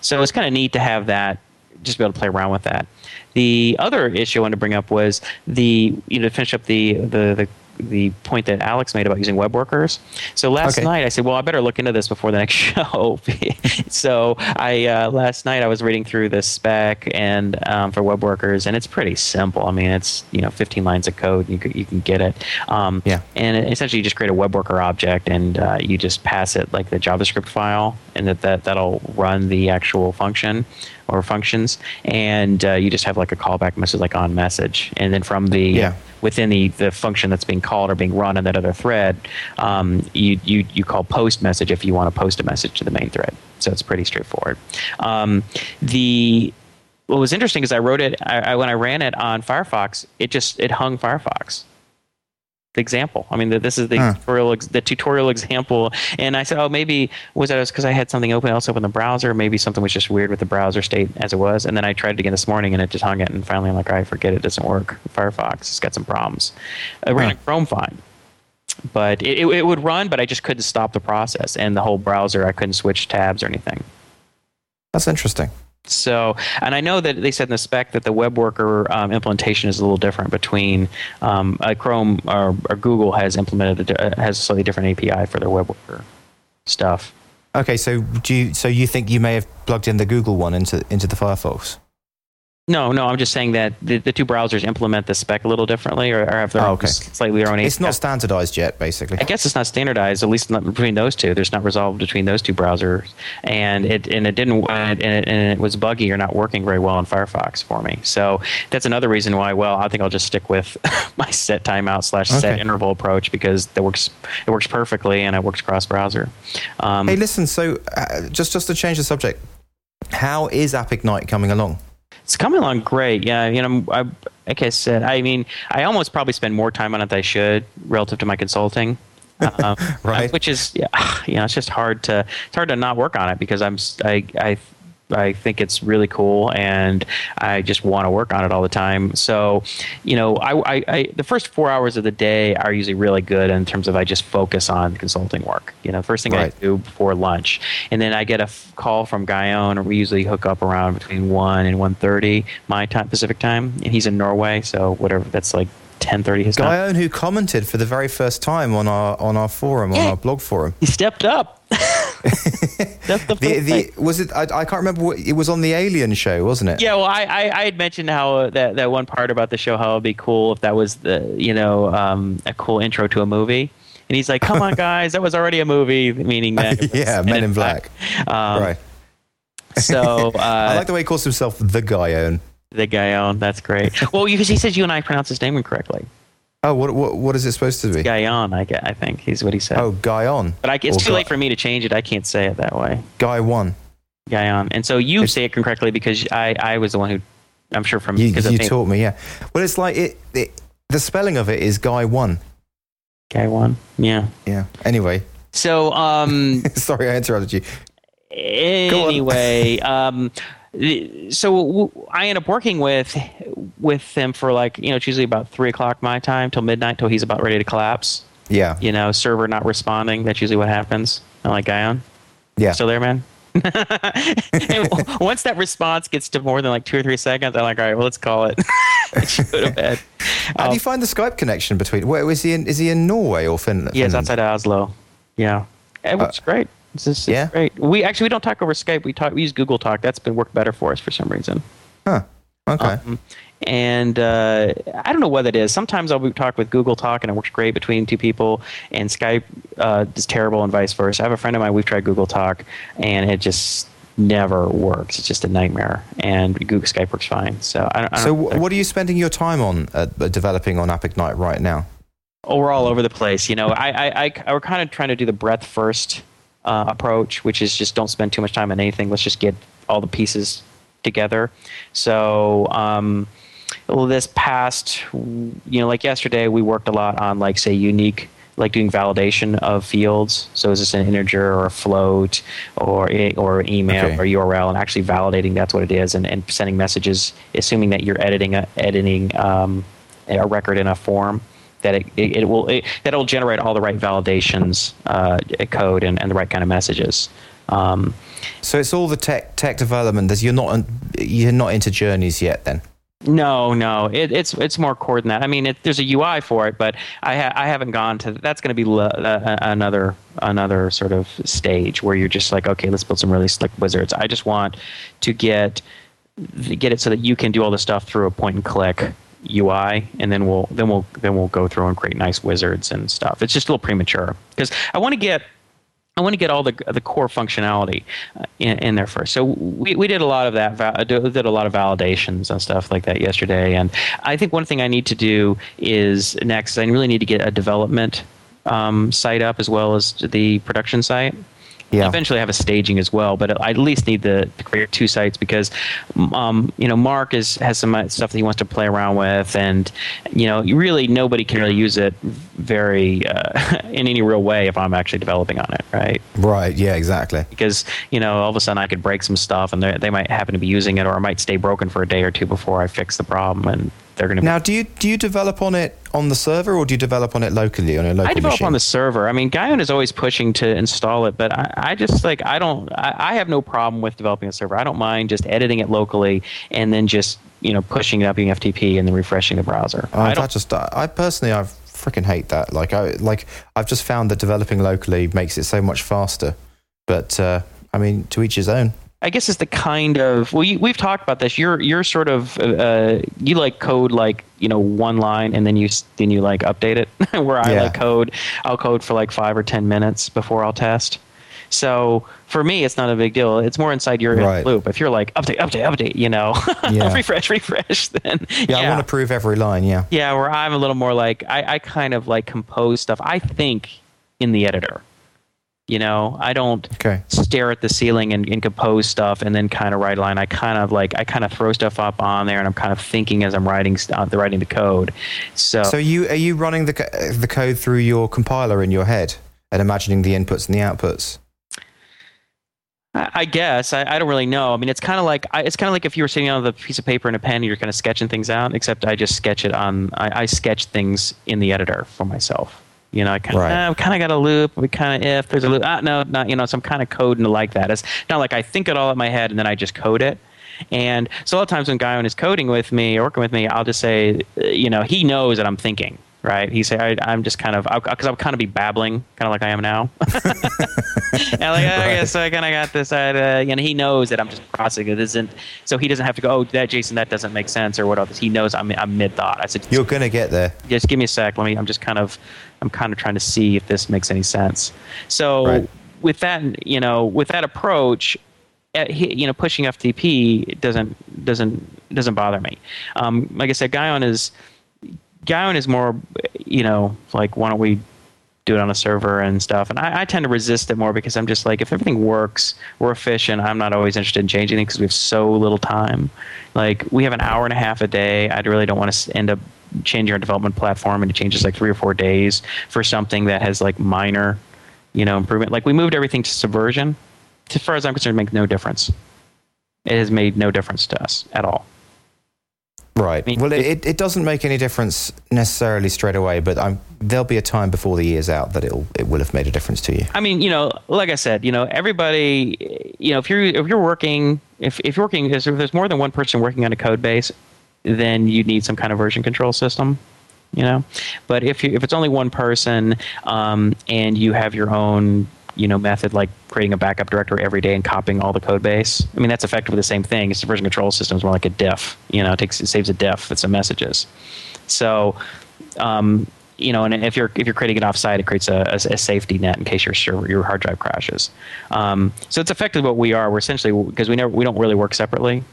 So it's kind of neat to have that, just be able to play around with that. The other issue I wanted to bring up was the you know to finish up the the the the point that Alex made about using web workers. So last okay. night I said, well, I better look into this before the next <laughs> show. <laughs> so I uh, last night I was reading through the spec and um, for web workers, and it's pretty simple. I mean, it's you know 15 lines of code. You can, you can get it. Um, yeah. And essentially, you just create a web worker object, and uh, you just pass it like the JavaScript file, and that, that that'll run the actual function or functions, and uh, you just have like a callback message like on message, and then from the yeah within the, the function that's being called or being run on that other thread, um, you, you, you call post message if you want to post a message to the main thread. So it's pretty straightforward. Um, the what was interesting is I wrote it I, I, when I ran it on Firefox. It just it hung Firefox example. I mean, this is the huh. tutorial, the tutorial example. And I said, oh, maybe was that because I had something open else open in the browser? Maybe something was just weird with the browser state as it was. And then I tried it again this morning, and it just hung it. And finally, I'm like, I forget it doesn't work. Firefox, it's got some problems. I ran huh. Chrome fine. But it, it, it would run, but I just couldn't stop the process. And the whole browser, I couldn't switch tabs or anything. That's interesting. So, and I know that they said in the spec that the web worker um, implementation is a little different between um, uh, Chrome or, or, Google has implemented a, uh, has a slightly different API for their web worker stuff. Okay, so do you, so you think you may have plugged in the Google one into into the Firefox? No, no, I'm just saying that the, the two browsers implement the spec a little differently or, or have their oh, okay. slightly their own. It's not standardized yet, basically. I guess it's not standardized, at least not between those two. There's not resolved between those two browsers, and it and it didn't and it, and it was buggy or not working very well in Firefox for me. So that's another reason why. Well, I think I'll just stick with <laughs> my set timeout slash set okay. interval approach because that works. It works perfectly and it works cross browser. Um, hey, listen. So uh, just just to change the subject, how is App Ignite coming along? It's coming along great. Yeah, you know, I, like I said, I mean, I almost probably spend more time on it than I should relative to my consulting. <laughs> Uh, right. Which is, yeah, <sighs> you know, it's just hard to it's hard to not work on it because I'm I I I think it's really cool, and I just want to work on it all the time. So, you know, I, I, I, the first four hours of the day are usually really good in terms of I just focus on consulting work. You know, first thing right. I do before lunch, and then I get a f- call from Guyon, we usually hook up around between one and one thirty my time, Pacific time, and he's in Norway, so whatever that's like ten thirty his time. Guyon who commented for the very first time on our on our forum yeah. on our blog forum. He stepped up. <laughs> That's the, the, the was it? I, I, can't remember. What, it was on the Alien show, wasn't it? Yeah. Well, I, I, I had mentioned how uh, that that one part about the show how it'd be cool if that was the you know um, a cool intro to a movie. And he's like, "Come on, <laughs> guys, that was already a movie." Meaning that <laughs> yeah, Men, in Black. Black. Um, right. So uh, I like the way he calls himself the guy Guyon. The guy Guyon. That's great. well, because he says you and I pronounce his name incorrectly. Oh, what, what what is it supposed to be? Guyon, I get. I think he's what he said. Oh, Guyon. But I, it's or too Guy- late for me to change it. I can't say it that way. Guy one. Guyon, and so you it's, say it correctly because I I was the one who, I'm sure from you, you taught me. Yeah. Well, it's like it, it. The spelling of it is Guy one. Guy one. Yeah. Yeah. Anyway. So um. <laughs> sorry, I interrupted you. Anyway, um so I end up working with with him for like you know it's usually about three o'clock my time till midnight till he's about ready to collapse. Yeah. You know, server not responding. That's usually what happens. I'm like Guyon. Yeah. Still there, man. <laughs> once that response gets to more than like two or three seconds, I'm like, all right, well, let's call it. <laughs> go to bed. How um, do you find the Skype connection between? Where is he in? Is he in Norway or Finland? Yeah, outside of Oslo. Yeah, it works uh, great. It's just, yeah. great. We actually we don't talk over Skype. We talk. We use Google Talk. That's been worked better for us for some reason. Huh. Okay. Um, and uh, I don't know what it is. Sometimes I'll talk with Google Talk and it works great between two people, and Skype uh, is terrible, and vice versa. I have a friend of mine. We've tried Google Talk, and it just never works. It's just a nightmare. And Google Skype works fine. So I don't. I don't so what are you spending your time on uh, developing on Appignite right now? Oh, we're all over the place. You know, I, I, I, we're kind of trying to do the breadth first uh, approach, which is just don't spend too much time on anything. Let's just get all the pieces together. So, um, well, this past, you know, like yesterday, we worked a lot on like say unique, like doing validation of fields. So is this an integer or a float or or email okay. or URL, and actually validating that's what it is, and, and sending messages, assuming that you're editing a, editing um, a record in a form that it, it, it will it, that it'll generate all the right validations uh, code and, and the right kind of messages. Um, so it's all the tech tech development. There's, you're not you're not into journeys yet, then. No, no, it, it's it's more core than that. I mean, it, there's a UI for it, but I ha- I haven't gone to. That's going to be uh, another another sort of stage where you're just like, okay, let's build some really slick wizards. I just want to get get it so that you can do all the stuff through a point and click UI, and then we'll then we'll then we'll go through and create nice wizards and stuff. It's just a little premature because I want to get I want to get all the the core functionality uh, in, in, there first. So we, we did a lot of that. Uh, did a lot of validations and stuff like that yesterday. And I think one thing I need to do is next. I really need to get a development um, site up as well as the production site yeah. eventually have a staging as well. But I at least need to, create two sites because, um, you know, Mark is has some stuff that he wants to play around with, and you know, really nobody can really use it very uh, <laughs> in any real way if I'm actually developing on it, right? Right. Yeah. Exactly. Because you know, all of a sudden I could break some stuff, and they might happen to be using it, or it might stay broken for a day or two before I fix the problem, and they're going to. Now, do you do you develop on it on the server, or do you develop on it locally on a local? I develop machine? on the server. I mean, Guyon is always pushing to install it, but I, I just like I don't. I, I, have no problem with developing a server. I don't mind just editing it locally and then just you know pushing it up in FTP and then refreshing the browser. I, I just I personally I freaking hate that. Like I like I've just found that developing locally makes it so much faster. But uh, I mean, to each his own. I guess it's the kind of well you, we've talked about this. You're you're sort of uh, you like code like you know one line and then you then you like update it. <laughs> Where I yeah. like code, I'll code for like five or ten minutes before I'll test. So for me, it's not a big deal. It's more inside your right. loop. If you're like update, update, update, you know, <laughs> yeah. refresh, refresh, <laughs> then yeah, yeah, I want to prove every line. Yeah, yeah. Where I'm a little more like I, I kind of like compose stuff. I think in the editor You know, I don't Okay. stare at the ceiling and, and compose stuff and then kind of write a line. I kind of like I kind of throw stuff up on there and I'm kind of thinking as I'm writing st- uh, the writing the code. So, So you are you running the uh, the code through your compiler in your head and imagining the inputs and the outputs? I, guess I, I don't really know. I mean, it's kind of like I, it's kind of like if you were sitting on the piece of paper and a pen and you're kind of sketching things out. Except I just sketch it on. I, I sketch things in the editor for myself. You know, I kind of Right. kind of got a loop. We kind of if there's a loop. Ah, no, not you know. So I'm kind of coding like that. It's not like I think it all in my head and then I just code it. And so a lot of times when Guyon is coding with me or working with me, I'll just say, you know, he knows that I'm thinking. Right? He say I, I'm just kind of because I'll kind of be babbling, kind of like I am now. <laughs> and like, oh, I guess I kind of got this. Uh, and he knows that I'm just processing it. Isn't so he doesn't have to go. Oh, that Jason, that doesn't make sense or what else. He knows I'm I'm mid thought. I said, You're going to get there. just give me a sec. Let me. I'm just kind of, I'm kind of trying to see if this makes any sense. So Right. with that, you know, with that approach, uh, you know, pushing FTP doesn't doesn't doesn't bother me. Um, like I said, Guyon is Guyon is more, you know, like why don't we do it on a server and stuff. And I, I tend to resist it more because I'm just like, if everything works, we're efficient. I'm not always interested in changing it because we have so little time. Like we have an hour and a half a day. I really don't want to end up changing our development platform and it changes like three or four days for something that has like minor, you know, improvement. Like we moved everything to Subversion. As far as I'm concerned, it makes no difference. It has made no difference to us at all. Right. mean, well, it, it, it doesn't make any difference necessarily straight away, but I'm, there'll be a time before the year's out that it'll it will have made a difference to you. I mean, you know, like I said, you know, everybody, you know, if you're if you're working, if if you're working, if there's more than one person working on a code base, then you need some kind of version control system. You know, but if you if it's only one person um, and you have your own you know method like creating a backup directory every day and copying all the code base i mean that's effectively the same thing it's a version control system is more like a diff you know it takes it saves a diff with some messages so um, you know, and if you're if you're creating it offsite, it creates a, a, a safety net in case your server, your hard drive crashes. Um, so it's effectively what we are. We're essentially because we never we don't really work separately.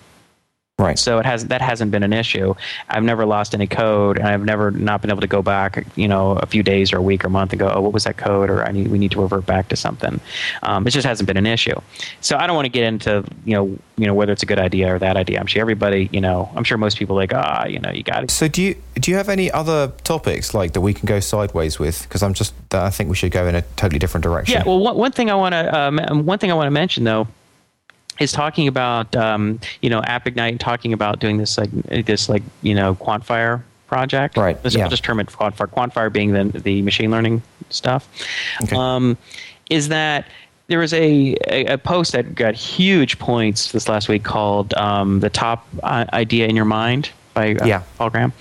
Right. So it has that hasn't been an issue. I've never lost any code, and I've never not been able to go back, you know, a few days or a week or a month and go, oh, what was that code? Or I need we need to revert back to something. Um, it just hasn't been an issue. So I don't want to get into you know you know whether it's a good idea or that idea. I'm sure everybody you know I'm sure most people are like ah you know you got it. So do you do you have any other topics like that we can go sideways with? Because I'm just I think we should go in a totally different direction. Yeah. Well, one, one thing I want to um, one thing I want to mention though is talking about um, you know App Ignite and talking about doing this like this like you know Quantfire project. Right, This, yeah. I'll just term it Quantfire. Quantfire being the the machine learning stuff. Okay. Um, is that there was a, a, a post that got huge points this last week called um, "The Top Idea in Your Mind" by uh, Yeah. Paul Graham,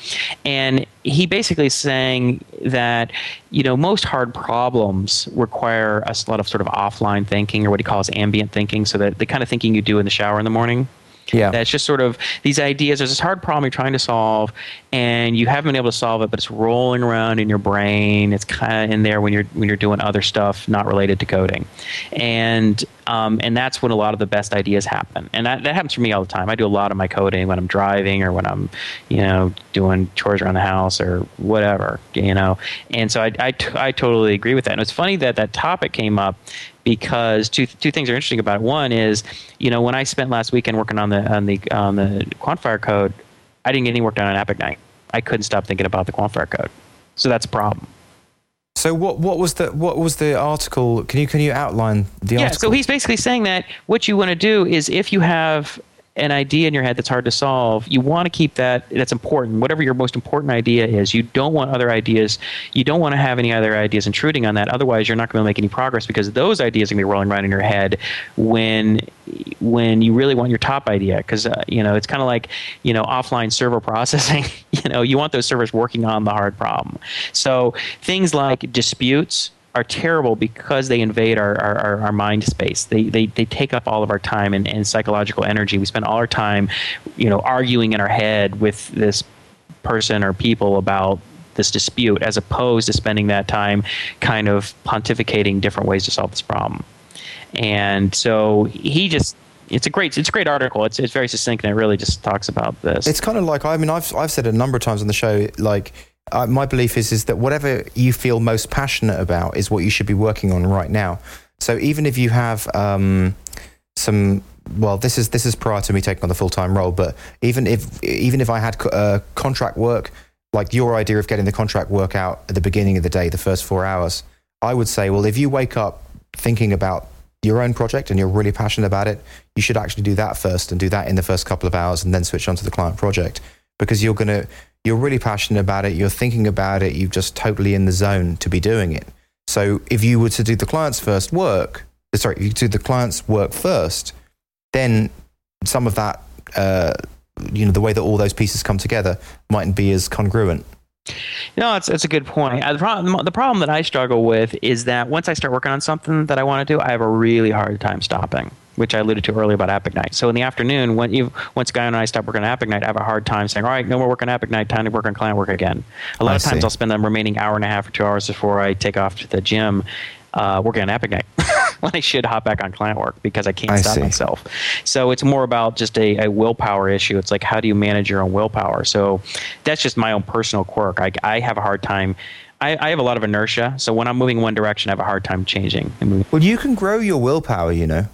and he basically is saying that you know most hard problems require a lot of sort of offline thinking or what he calls ambient thinking, so that the kind of thinking you do in the shower in the morning. Yeah. That's just sort of these ideas. There's this hard problem you're trying to solve, and you haven't been able to solve it, but it's rolling around in your brain. It's kind of in there when you're when you're doing other stuff not related to coding, and um, and that's when a lot of the best ideas happen. And that, that happens for me all the time. I do a lot of my coding when I'm driving or when I'm you know doing chores around the house or whatever you know. And so I I, t- I totally agree with that. And it's funny that that topic came up because two two things are interesting about it. One is, you know, when I spent last weekend working on the on the on the quantifier code, I didn't get any work done on App Ignite. I couldn't stop thinking about the quantifier code, so that's a problem. So what what was the what was the article? Can you can you outline the Yeah, article? so he's basically saying that what you want to do is if you have an idea in your head that's hard to solve, you want to keep that that's important. Whatever your most important idea is, you don't want other ideas, you don't want to have any other ideas intruding on that. Otherwise, you're not going to make any progress because those ideas are going to be rolling around in your head when when you really want your top idea because uh, you know it's kind of like you know offline server <laughs> processing you know you want those servers working on the hard problem so things like disputes are terrible because they invade our, our, our, our mind space. They, they, they take up all of our time and, and psychological energy. We spend all our time, you know, arguing in our head with this person or people about this dispute as opposed to spending that time kind of pontificating different ways to solve this problem. And so he just it's a great it's a great article. It's it's very succinct and it really just talks about this. It's kind of like I mean I've I've said it a number of times on the show like uh, my belief is is that whatever you feel most passionate about is what you should be working on right now. So even if you have um, some, well, this is this is prior to me taking on the full time role, but even if even if I had uh, contract work, like your idea of getting the contract work out at the beginning of the day, the first four hours, I would say, well, if you wake up thinking about your own project and you're really passionate about it, you should actually do that first and do that in the first couple of hours and then switch on to the client project because you're going to you're really passionate about it, you're thinking about it, you're just totally in the zone to be doing it. So if you were to do the client's first work, sorry, if you do the client's work first, then some of that, uh, you know, the way that all those pieces come together mightn't be as congruent. No, it's it's a good point. Uh, the problem the problem that I struggle with is that once I start working on something that I want to do, I have a really hard time stopping which I alluded to earlier about App Ignite. So in the afternoon, when you, once Guy and I stop working on App Ignite, I have a hard time saying, all right, no more work on App Ignite, time to work on client work again. A lot I of times see. I'll spend the remaining hour and a half or two hours before I take off to the gym uh, working on App Ignite <laughs> when I should hop back on client work because I can't I stop see. myself. So it's more about just a, a, willpower issue. It's like, how do you manage your own willpower? So that's just my own personal quirk. I, I have a hard time. I, I have a lot of inertia. So when I'm moving one direction, I have a hard time changing. Well, you can grow your willpower, you know.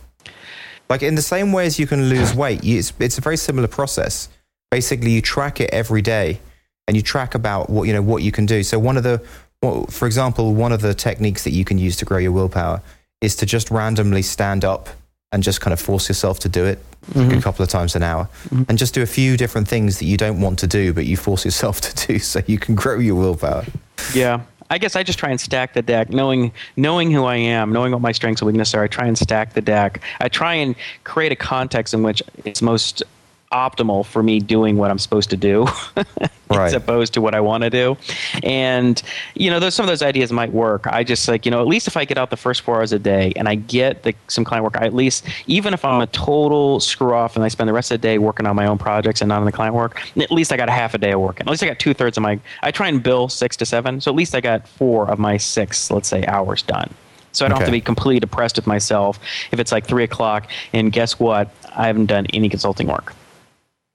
Like in the same way as you can lose weight, it's, it's a very similar process. Basically, you track it every day, and you track about what you know what you can do. So one of the, well, for example, one of the techniques that you can use to grow your willpower is to just randomly stand up and just kind of force yourself to do it mm-hmm. a couple of times an hour mm-hmm. and just do a few different things that you don't want to do but you force yourself <laughs> to do so you can grow your willpower yeah I guess I just try and stack the deck, knowing knowing who I am, knowing what my strengths and weaknesses are. I try and stack the deck. I try and create a context in which it's most optimal for me doing what I'm supposed to do <laughs> right. as opposed to what I want to do. And you know, those some of those ideas might work. I just like, you know, at least if I get out the first 4 hours a day and I get the, some client work, I at least even if I'm a total screw off and I spend the rest of the day working on my own projects and not on the client work, at least I got a half a day of working. At least I got two thirds of my I try and bill 6 to 7, so at least I got 4 of my 6, let's say, hours done. So I don't okay. have to be completely depressed with myself if it's like three o'clock and guess what? I haven't done any consulting work.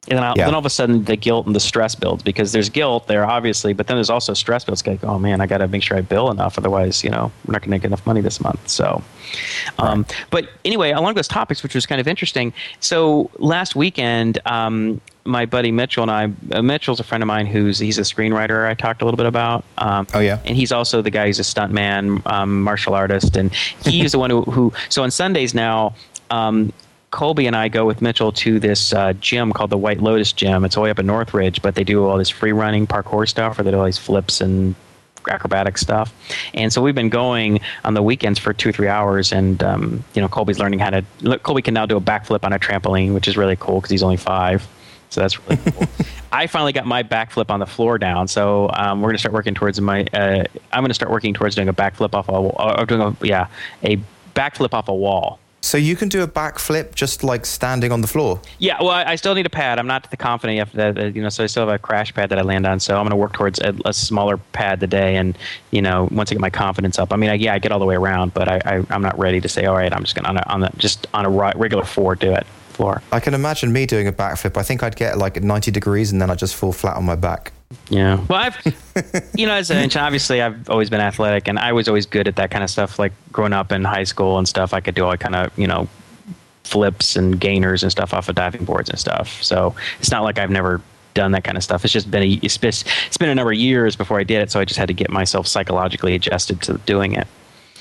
And then, yeah. then all of a sudden the guilt and the stress builds because there's guilt there obviously, but then there's also stress builds. Like, oh man, I got to make sure I bill enough, otherwise, you know, we're not going to make enough money this month. So, um, right. but anyway, along those topics, which was kind of interesting. So last weekend, um, my buddy Mitchell and I, uh, Mitchell's a friend of mine who's he's a screenwriter. I talked a little bit about. Um, oh yeah, and he's also the guy who's a stuntman, um, martial artist, and he's the one who, who. So on Sundays now, um, Colby and I go with Mitchell to this uh, gym called the White Lotus Gym. It's all way up in Northridge, but they do all this free running parkour stuff, or they do all these flips and acrobatic stuff. And so we've been going on the weekends for two, three hours. And, um, you know, Colby's learning how to, Colby can now do a backflip on a trampoline, which is really cool because he's only five. So that's really cool. <laughs> I finally got my backflip on the floor down. So um, we're going to start working towards my, uh, I'm going to start working towards doing a backflip off a, or doing a, yeah, a backflip off a wall. So you can do a backflip just like standing on the floor. Yeah, well, I, still need a pad. I'm not the confident yet. That, you know, so I still have a crash pad that I land on. So I'm going to work towards a, a, smaller pad today, and you know, once I get my confidence up. I mean, I, yeah, I get all the way around, but I, I am not ready to say, all right, I'm just going to on, a, on the just on a regular floor do it. Floor. I can imagine me doing a backflip. I think I'd get like 90 degrees, and then I'd just fall flat on my back. Yeah. Well, I've, <laughs> you know, as I mentioned, obviously I've always been athletic and I was always good at that kind of stuff. Like growing up in high school and stuff, I could do all kind of, you know, flips and gainers and stuff off of diving boards and stuff. So it's not like I've never done that kind of stuff. It's just been a, it's been a number of years before I did it. So I just had to get myself psychologically adjusted to doing it.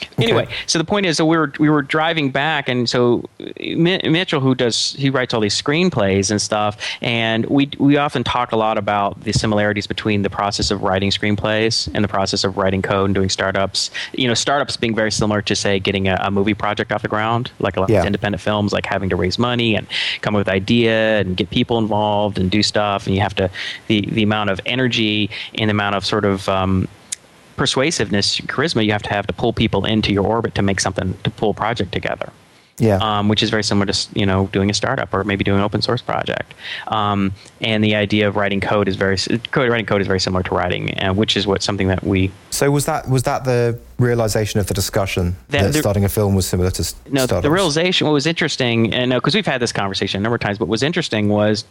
Okay. Anyway, so the point is, so we were we were driving back, and so Mitchell, who does he writes all these screenplays and stuff, and we we often talk a lot about the similarities between the process of writing screenplays and the process of writing code and doing startups. You know, startups being very similar to say getting a, a movie project off the ground, like a lot yeah. of independent films, like having to raise money and come up with idea and get people involved and do stuff, and you have to the the amount of energy and the amount of sort of um, persuasiveness, charisma you have to have to pull people into your orbit to make something to pull a project together. Yeah. Um, which is very similar to you know doing a startup or maybe doing an open source project. Um, and the idea of writing code is very code writing code is very similar to writing, uh, which is what something that we. So was that was that the realization of the discussion that, that the, starting a film was similar to no startups? the realization what was interesting and because we've had this conversation a number of times, but what was interesting was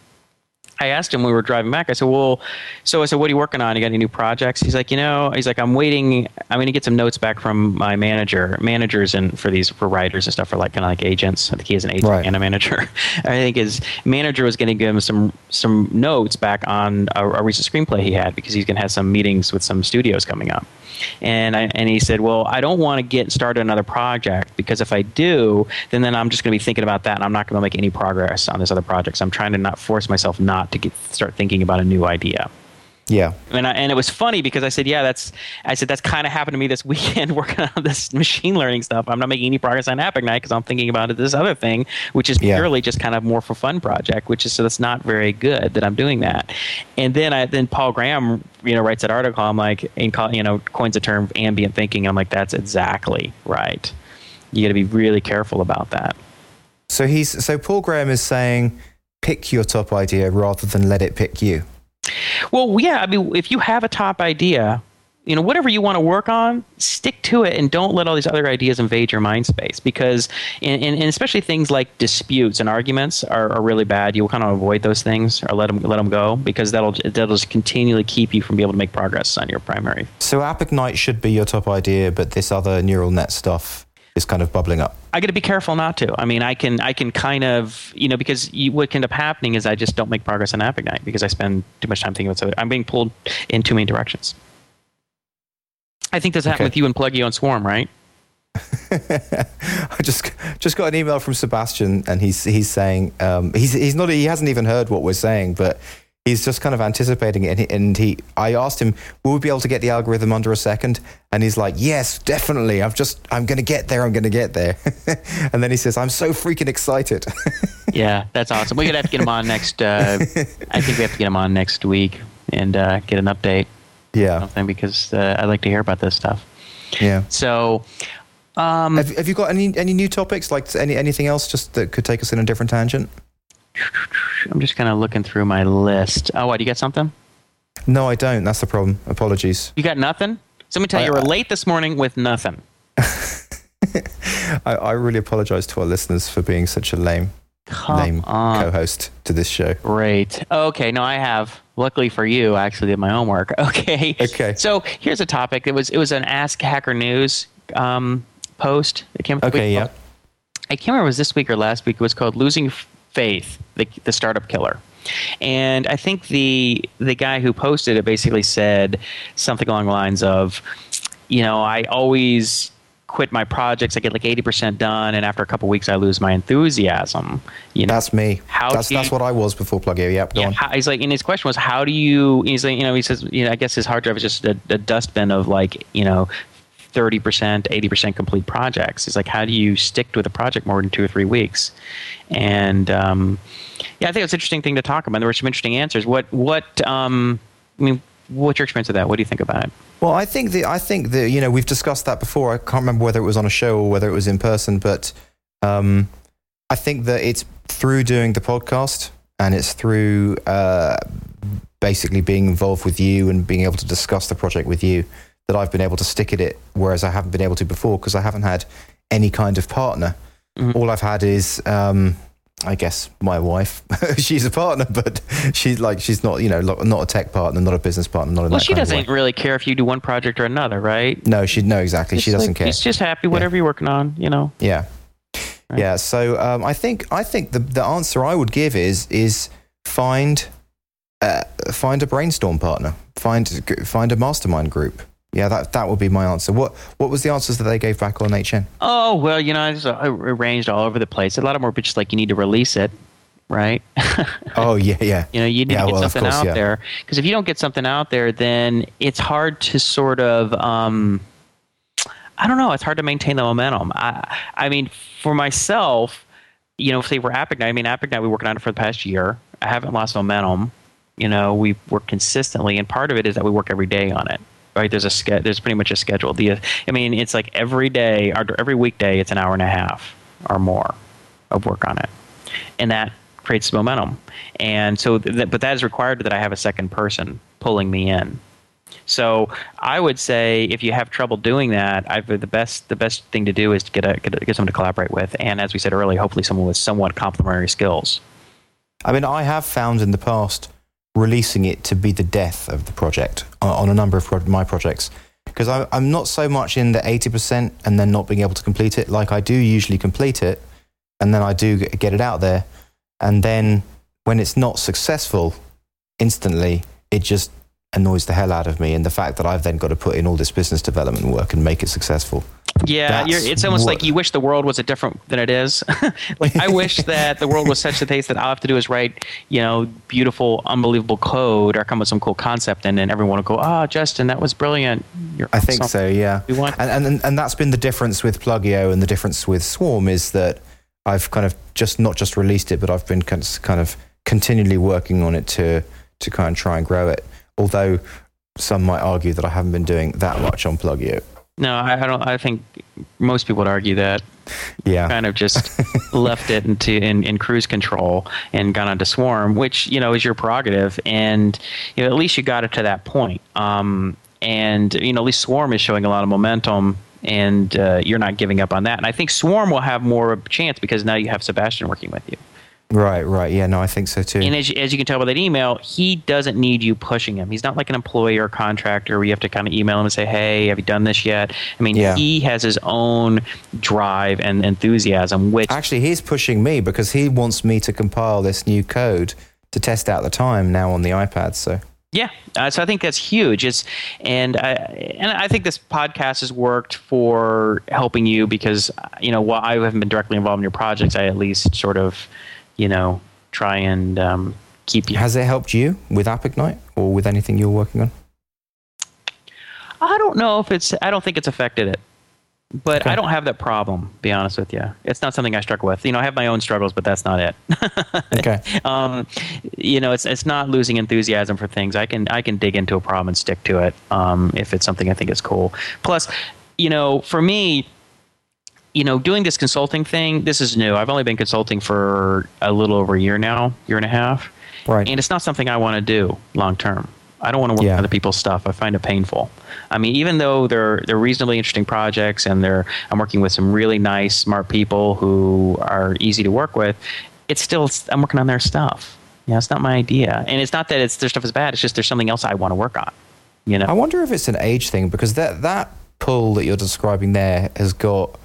I asked him when we were driving back. I said, "Well, so I said, what are you working on? You got any new projects?" He's like, "You know, he's like, I'm waiting. I'm going to get some notes back from my manager, managers, and for these for writers and stuff for like kind of like agents. I think he is an agent Right. and a manager. <laughs> I think his manager was going to give him some some notes back on a, a recent screenplay he had because he's going to have some meetings with some studios coming up. And I, and he said, "Well, I don't want to get started another project because if I do, then then I'm just going to be thinking about that, and I'm not going to make any progress on this other project. So I'm trying to not force myself not to get start thinking about a new idea." Yeah. And, I, and it was funny because I said, yeah, that's, I said, that's kind of happened to me this <laughs> weekend working on this machine learning stuff. I'm not making any progress on App Ignite because I'm thinking about this other thing, which is Yeah. purely just kind of more for fun project, which is, so that's not very good that I'm doing that. And then I, then Paul Graham, you know, writes that article. I'm like, and call, you know, coins the term ambient thinking. I'm like, that's exactly right. You got to be really careful about that. So he's so Paul Graham is saying pick your top idea rather than let it pick you. Well, yeah. I mean, if you have a top idea, you know, whatever you want to work on, stick to it and don't let all these other ideas invade your mind space because, and, and, and especially things like disputes and arguments are, are really bad. You'll kind of avoid those things or let them, let them go because that'll, that'll just continually keep you from being able to make progress on your primary. So Ignite should be your top idea, but this other neural net stuff is kind of bubbling up. I got to be careful not to. I mean, I can I can kind of you know because you, what can end up happening is I just don't make progress on App Ignite because I spend too much time thinking about something. I'm being pulled in too many directions. I think this happened Okay. with you and Plugio and Swarm, right? <laughs> I just just got an email from Sebastian, and he's he's saying um, he's he's not he hasn't even heard what we're saying, but he's just kind of anticipating it. And he, and he I asked him, will we be able to get the algorithm under a second? And he's like, yes, definitely. I'm just I'm going to get there. I'm going to get there. <laughs> and then he says, I'm so freaking excited. <laughs> Yeah, that's awesome. We're gonna have to get him on next. Uh, I think we have to get him on next week and uh, get an update, yeah, something because uh, I'd like to hear about this stuff. yeah. So, um, Have, have you got any any new topics like any anything else just that could take us in a different tangent? I'm just kind of looking through my list. Oh, what? You got something? No, I don't. That's the problem. Apologies. You got nothing? So let me tell you, you I- were late this morning with nothing. <laughs> I, I really apologize to our listeners for being such a lame Come lame on. co-host to this show. Great. Okay, no, I have. Luckily for you, I actually did my homework. <laughs> Okay. Okay. So here's a topic. It was it was an Ask Hacker News um, post. It came. Okay, yeah. I can't remember if it was this week or last week. It was called "Losing Faith: The, the Startup Killer." And I think the the guy who posted it basically said something along the lines of, you know, I always quit my projects. I get like eighty percent done, and after a couple weeks, I lose my enthusiasm. You know, That's me. How that's you- that's what I was before Plugio. Yep, go yeah, on. how, he's like, and his question was, how do you? He's like, you know, he says, you know, I guess his hard drive is just a, a dustbin of like, you know, thirty percent, eighty percent complete projects. He's like, how do you stick with a project more than two or three weeks? And um, yeah, I think it's an interesting thing to talk about. There were some interesting answers. What, what, um, I mean, what's your experience of that? What do you think about it? Well, I think the I think that you know we've discussed that before. I can't remember whether it was on a show or whether it was in person, but um, I think that it's through doing the podcast and it's through uh, basically being involved with you and being able to discuss the project with you that I've been able to stick at it, whereas I haven't been able to before because I haven't had any kind of partner. Mhm. All I've had is. Um, I guess my wife. <laughs> she's a partner, but she's like she's not, you know, not a tech partner, not a business partner, not Well, that she doesn't really care if you do one project or another, right? No, she no exactly. she doesn't like, care. She's just happy, whatever you're working on, you know. Yeah, Right. yeah. So um, I think I think the the answer I would give is is find uh, find a brainstorm partner, find find a mastermind group. Yeah, that that would be my answer. What what was the answers that they gave back on HN? Oh well, you know, it's uh, arranged all over the place. A lot of more just like you need to release it, right? <laughs> Oh yeah, yeah, you know, you need Yeah, to get well, something course, out yeah. there because if you don't get something out there, then it's hard to sort of. Um, I don't know. It's hard to maintain the momentum. I, I mean, for myself, you know, say for App Ignite, I mean, Ignite, we working on it for the past year. I haven't lost momentum. You know, we work consistently, and part of it is that we work every day on it. Right? There's a ske- There's pretty much a schedule. The, I mean, it's like every day, or every weekday, it's an hour and a half or more of work on it, and that creates momentum. And so, th- but that is required that I have a second person pulling me in. So I would say if you have trouble doing that, I've, the best the best thing to do is to get a, get, a, get someone to collaborate with, and as we said earlier, hopefully someone with somewhat complementary skills. I mean, I have found in the past releasing it to be the death of the project on, on a number of pro- my projects because I'm not so much in the 80% and then not being able to complete it. Like I do usually complete it and then I do get it out there. And then when it's not successful instantly, it just annoys the hell out of me. And the fact that I've then got to put in all this business development work and make it successful. Yeah, it's almost what, like you wish the world was a different than it is. <laughs> like I wish <laughs> that the world was such a taste that all I have to do is write, you know, beautiful, unbelievable code or come up with some cool concept, and then everyone will go, "Ah, oh, Justin, that was brilliant." You're I think so. Yeah. we Want- and, and and that's been the difference with Plugio and the difference with Swarm is that I've kind of just not just released it, but I've been kind of continually working on it to to kind of try and grow it. Although some might argue that I haven't been doing that much on Plugio. No, I, I, don't. I think most people would argue that. Yeah. Kind of just <laughs> left it into in, in cruise control and gone onto Swarm, which you know is your prerogative, and you know at least you got it to that point. Um, and you know at least Swarm is showing a lot of momentum and uh, you're not giving up on that. And I think Swarm will have more of a chance because now you have Sebastian working with you. Right, right. Yeah, no, I think so too. And as, as you can tell by that email, he doesn't need you pushing him. He's not like an employee or contractor where you have to kind of email him and say, hey, have you done this yet? I mean, yeah. he has his own drive and enthusiasm, which. Actually, he's pushing me because he wants me to compile this new code to test out the time now on the iPad. So. Yeah, uh, so I think that's huge. It's and I and I think this podcast has worked for helping you because you know while I haven't been directly involved in your projects, I at least sort of you know, try and um, keep you. Has it helped you with AppIgnite or with anything you're working on? I don't know if it's. I don't think it's affected it, but okay. I don't have that problem. Be honest with you, it's not something I struggle with. You know, I have my own struggles, but that's not it. <laughs> okay. Um, you know, it's it's not losing enthusiasm for things. I can I can dig into a problem and stick to it um, if it's something I think is cool. Plus, you know, for me, you know, doing this consulting thing, this is new. I've only been consulting for a little over a year now, year and a half. Right. And it's not something I want to do long term. I don't want to work yeah. on other people's stuff. I find it painful. I mean, even though they're they're reasonably interesting projects and they're I'm working with some really nice, smart people who are easy to work with, it's still I'm working on their stuff. Yeah, it's not my idea. And it's not that it's their stuff is bad, it's just there's something else I want to work on. You know. I wonder if it's an age thing because that that pull that you're describing there has got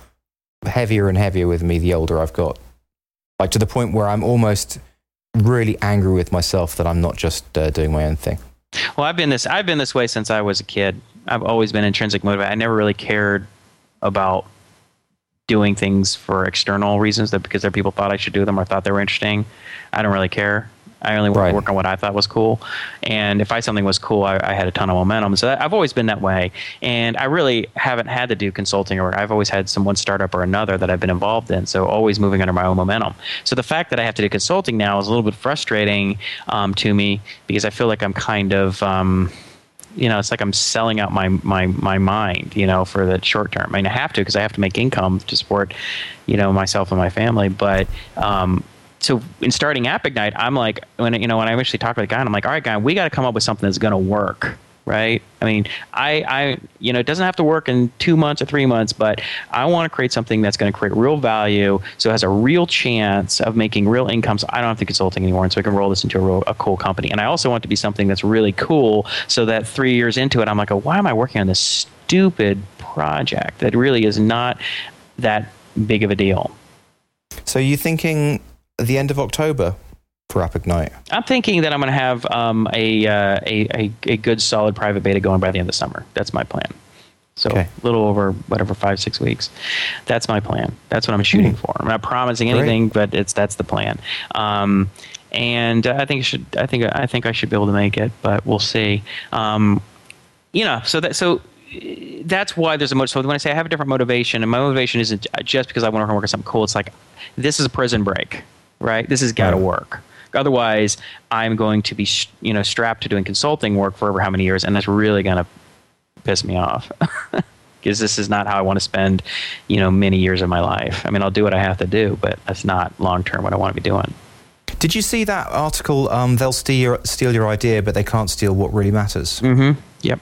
heavier and heavier with me the older I've got. Like to the point where I'm almost really angry with myself that I'm not just uh, doing my own thing. Well, I've been this I've been this way since I was a kid. I've always been intrinsic motivated. I never really cared about doing things for external reasons that because other people thought I should do them or thought they were interesting. I don't really care. I only right. work on what I thought was cool. And if I something was cool, I, I had a ton of momentum. So I've always been that way. And I really haven't had to do consulting or I've always had some one startup or another that I've been involved in. So always moving under my own momentum. So the fact that I have to do consulting now is a little bit frustrating um, to me because I feel like I'm kind of. Um, you know, it's like I'm selling out my my my mind, you know, for the short term. I mean, I have to because I have to make income to support, you know, myself and my family. But um, so in starting AppIgnite, I'm like, when you know, when I eventually talk to the guy, I'm like, all right, guy, we got to come up with something that's going to work, right? I mean, I, I, you know, it doesn't have to work in two months or three months, but I want to create something that's going to create real value, so it has a real chance of making real income. So I don't have to consulting anymore, and so I can roll this into a, real, a cool company. And I also want to be something that's really cool, so that three years into it, I'm like, oh, why am I working on this stupid project that really is not that big of a deal? So you thinking the end of October for AppIgnite? I'm thinking that I'm going to have um, a, uh, a, a, a good solid private beta going by the end of summer. That's my plan. So okay. a little over whatever five six weeks. That's my plan. That's what I'm shooting mm. for. I'm not promising anything, Great. but it's that's the plan. Um, and I think should I think I think I should be able to make it, but we'll see. Um, you know, so that so that's why there's a motive. So when I say I have a different motivation, and my motivation isn't just because I want to work on something cool. It's like this is a prison break right? This has got to work. Otherwise, I'm going to be you know strapped to doing consulting work for over how many years, and that's really going to piss me off. <laughs> Because this is not how I want to spend, you know, many years of my life. I mean, I'll do what I have to do, but that's not long term what I want to be doing. Did you see that article? Um, they'll steal your, steal your idea, but they can't steal what really matters. Mm-hmm. Yep.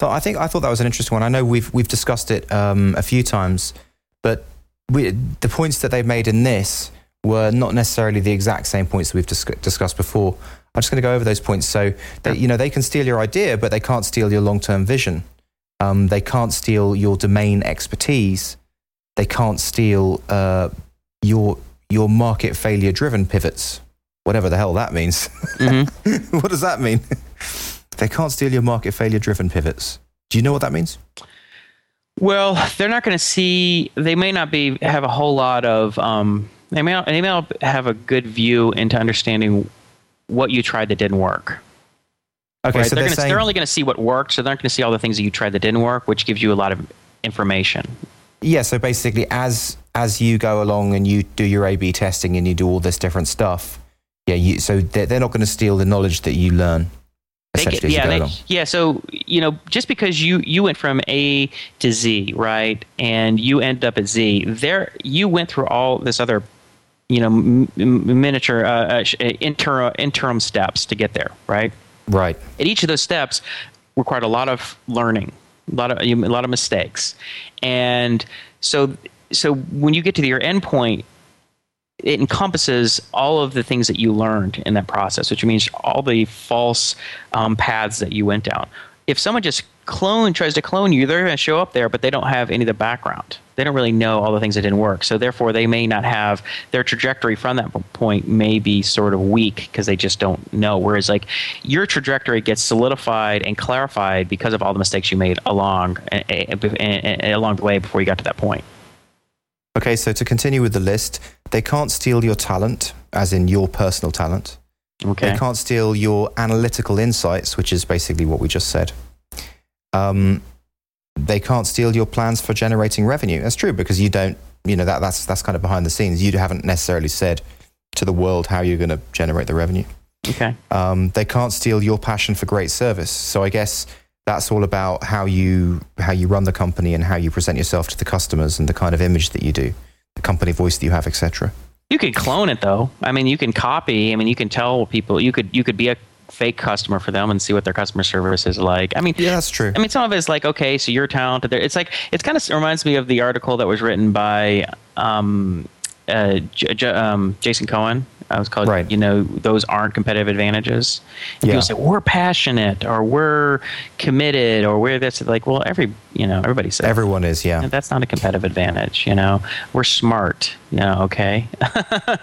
So I think I thought that was an interesting one. I know we've we've discussed it um, a few times, but we, the points that they've made in this were not necessarily the exact same points that we've dis- discussed before. I'm just going to go over those points. So, they, you know, they can steal your idea, but they can't steal your long-term vision. Um, they can't steal your domain expertise. They can't steal uh, your your market failure driven pivots, whatever the hell that means. Mm-hmm. <laughs> what does that mean? <laughs> they can't steal your market failure driven pivots. Do you know what that means? Well, they're not going to see. They may not be have a whole lot of. Um, they may they may have a good view into understanding what you tried that didn't work. Okay, right? so they're, they're, gonna, saying, they're only going to see what worked, so they're not going to see all the things that you tried that didn't work, which gives you a lot of information. yeah. So basically, as as you go along and you do your A/B testing and you do all this different stuff, yeah. You, so they're, they're not going to steal the knowledge that you learn. Get- Essentially, yeah, they- yeah. So you know, just because you you went from A to Z, right, and you ended up at Z, there you went through all this other, you know, m- m- miniature uh, uh, uh, interim interim steps to get there, right? Right. And each of those steps required a lot of learning, a lot of a lot of mistakes, and so so when you get to your endpoint, it encompasses all of the things that you learned in that process, which means all the false um, paths that you went down. If someone just clone tries to clone you, they're going to show up there, but they don't have any of the background. They don't really know all the things that didn't work. So therefore, they may not have their trajectory from that point may be sort of weak because they just don't know. Whereas like your trajectory gets solidified and clarified because of all the mistakes you made along along the way before you got to that point. Okay, so to continue with the list, they can't steal your talent, as in your personal talent. Okay. They can't steal your analytical insights, which is basically what we just said. Um, they can't steal your plans for generating revenue. That's true because you don't, you know, that, that's, that's kind of behind the scenes. You haven't necessarily said to the world how you're going to generate the revenue. Okay. Um, they can't steal your passion for great service. So I guess that's all about how you how you run the company and how you present yourself to the customers and the kind of image that you do, the company voice that you have, etc. You can clone it though. I mean, you can copy. I mean, you can tell people. You could you could be a fake customer for them and see what their customer service is like. I mean, Yeah, that's true. I mean, some of it's like, okay, so you're talented. There, it's like it's kind of reminds me of the article that was written by um, uh, J- J- um, Jason Cohen. I was called, Right. you know, those aren't competitive advantages. And Yeah. people say we're passionate or we're committed or we're this. Like, well, every you know, everybody says Everyone is, yeah. that's not a competitive advantage. You know, we're smart. You know, okay. <laughs>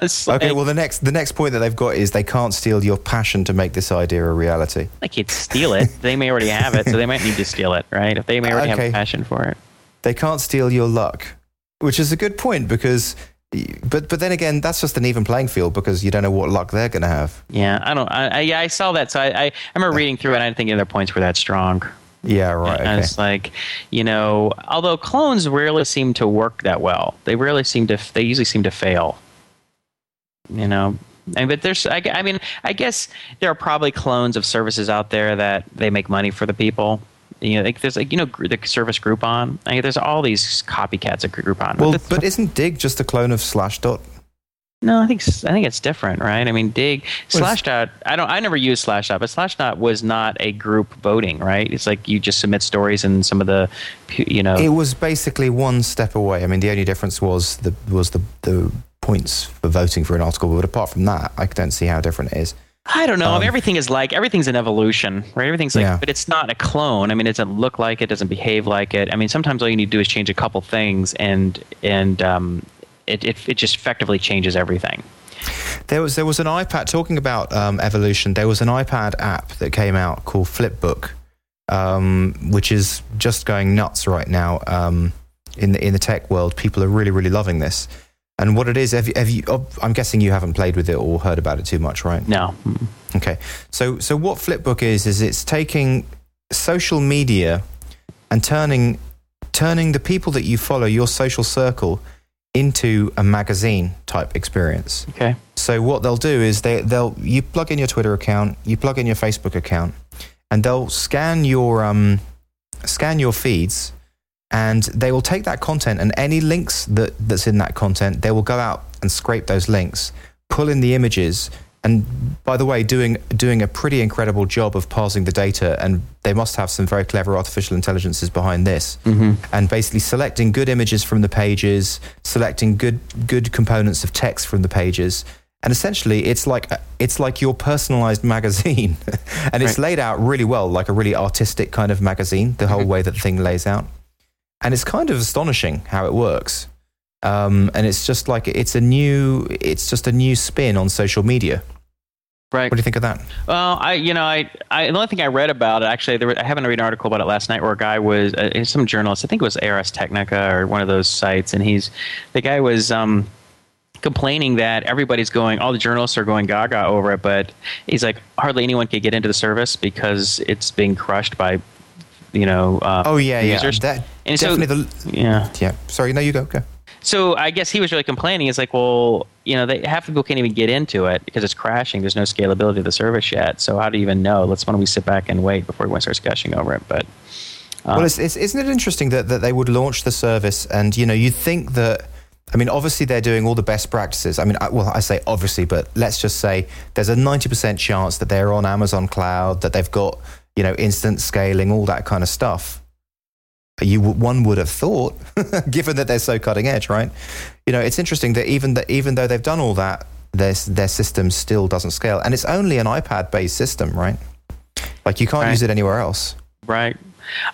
It's Okay, like- well the next the next point that they've got is they can't steal your passion to make this idea a reality. I can't steal it. <laughs> They may already have it, so they might need to steal it, right? If they may already have a passion for it. They can't steal your luck, which is a good point because but but then again that's just an even playing field because you don't know what luck they're going to have. Yeah, I don't. I, I yeah, I saw that. So I, I, I remember reading through it. and I didn't think the other points were that strong. Yeah, right. And Okay. it's like, you know, although clones rarely seem to work that well. They rarely seem to. They usually seem to fail. You know, and but there's. I, I mean, I guess there are probably clones of services out there that they make money for the people. You know, like there's like you know the service Groupon. I mean, there's all these copycats of Groupon. Well, That's- but isn't Digg just a clone of Slashdot? No, I think I think it's different, right? I mean, Digg Slashdot. I don't. I never used Slashdot, but Slashdot was not a group voting, right? It's like you just submit stories and some of the, you know. It was basically one step away. I mean, the only difference was the was the the points for voting for an article. But apart from that, I don't see how different it is. I don't know. I mean, um, everything is like everything's an evolution, right? Everything's like, Yeah. but it's not a clone. I mean, it doesn't look like it, doesn't behave like it. I mean, sometimes all you need to do is change a couple things, and and um, it it it just effectively changes everything. There was there was an iPad talking about um, evolution. There was an iPad app that came out called Flipboard, um, which is just going nuts right now um, in the in the tech world. People are really really loving this. And what it is, have you, have you, oh, I'm guessing you haven't played with it or heard about it too much, right? No. Okay. So so what Flipboard is is it's taking social media and turning turning the people that you follow, your social circle, into a magazine type experience. okay, So what they'll do is they they'll you plug in your Twitter account, you plug in your Facebook account, and they'll scan your um scan your feeds and they will take that content and any links that, that's in that content, they will go out and scrape those links, pull in the images, and by the way, doing doing a pretty incredible job of parsing the data, and they must have some very clever artificial intelligences behind this, Mm-hmm. and basically selecting good images from the pages, selecting good good components of text from the pages, and essentially it's like it's like your personalized <laughs> magazine, and it's laid out really well, like a really artistic kind of magazine. The whole Mhm. way that the thing lays out, and it's kind of astonishing how it works. Um, and it's just like it's a new, it's just a new spin on social media. Right. What do you think of that? Well, I, you know, I, I, the only thing I read about it, actually, there was, I happened to read an article about it last night where a guy was, uh, some journalist, I think it was Ars Technica or one of those sites, and he's, the guy was, um, complaining that everybody's going, all the journalists are going gaga over it, but he's like, hardly anyone could get into the service because it's being crushed by, you know, uh, Oh yeah, yeah. users. That, And so- definitely the yeah. yeah. Sorry, no, you go. Go. So I guess he was really complaining. It's like, well, you know, they, half the people can't even get into it because it's crashing. There's no scalability of the service yet. So how do you even know? Let's why don't we sit back and wait before we start gushing over it? But uh, well, it's, it's, isn't it interesting that, that they would launch the service and you know you think that I mean obviously they're doing all the best practices. I mean, I, well, I say obviously, but let's just say there's a ninety percent chance that they're on Amazon Cloud, that they've got you know instant scaling, all that kind of stuff. You one would have thought, <laughs> given that they're so cutting edge, right? You know, it's interesting that even that even though they've done all that, their their system still doesn't scale, and it's only an iPad based system, right? Like you can't Right. use it anywhere else. right,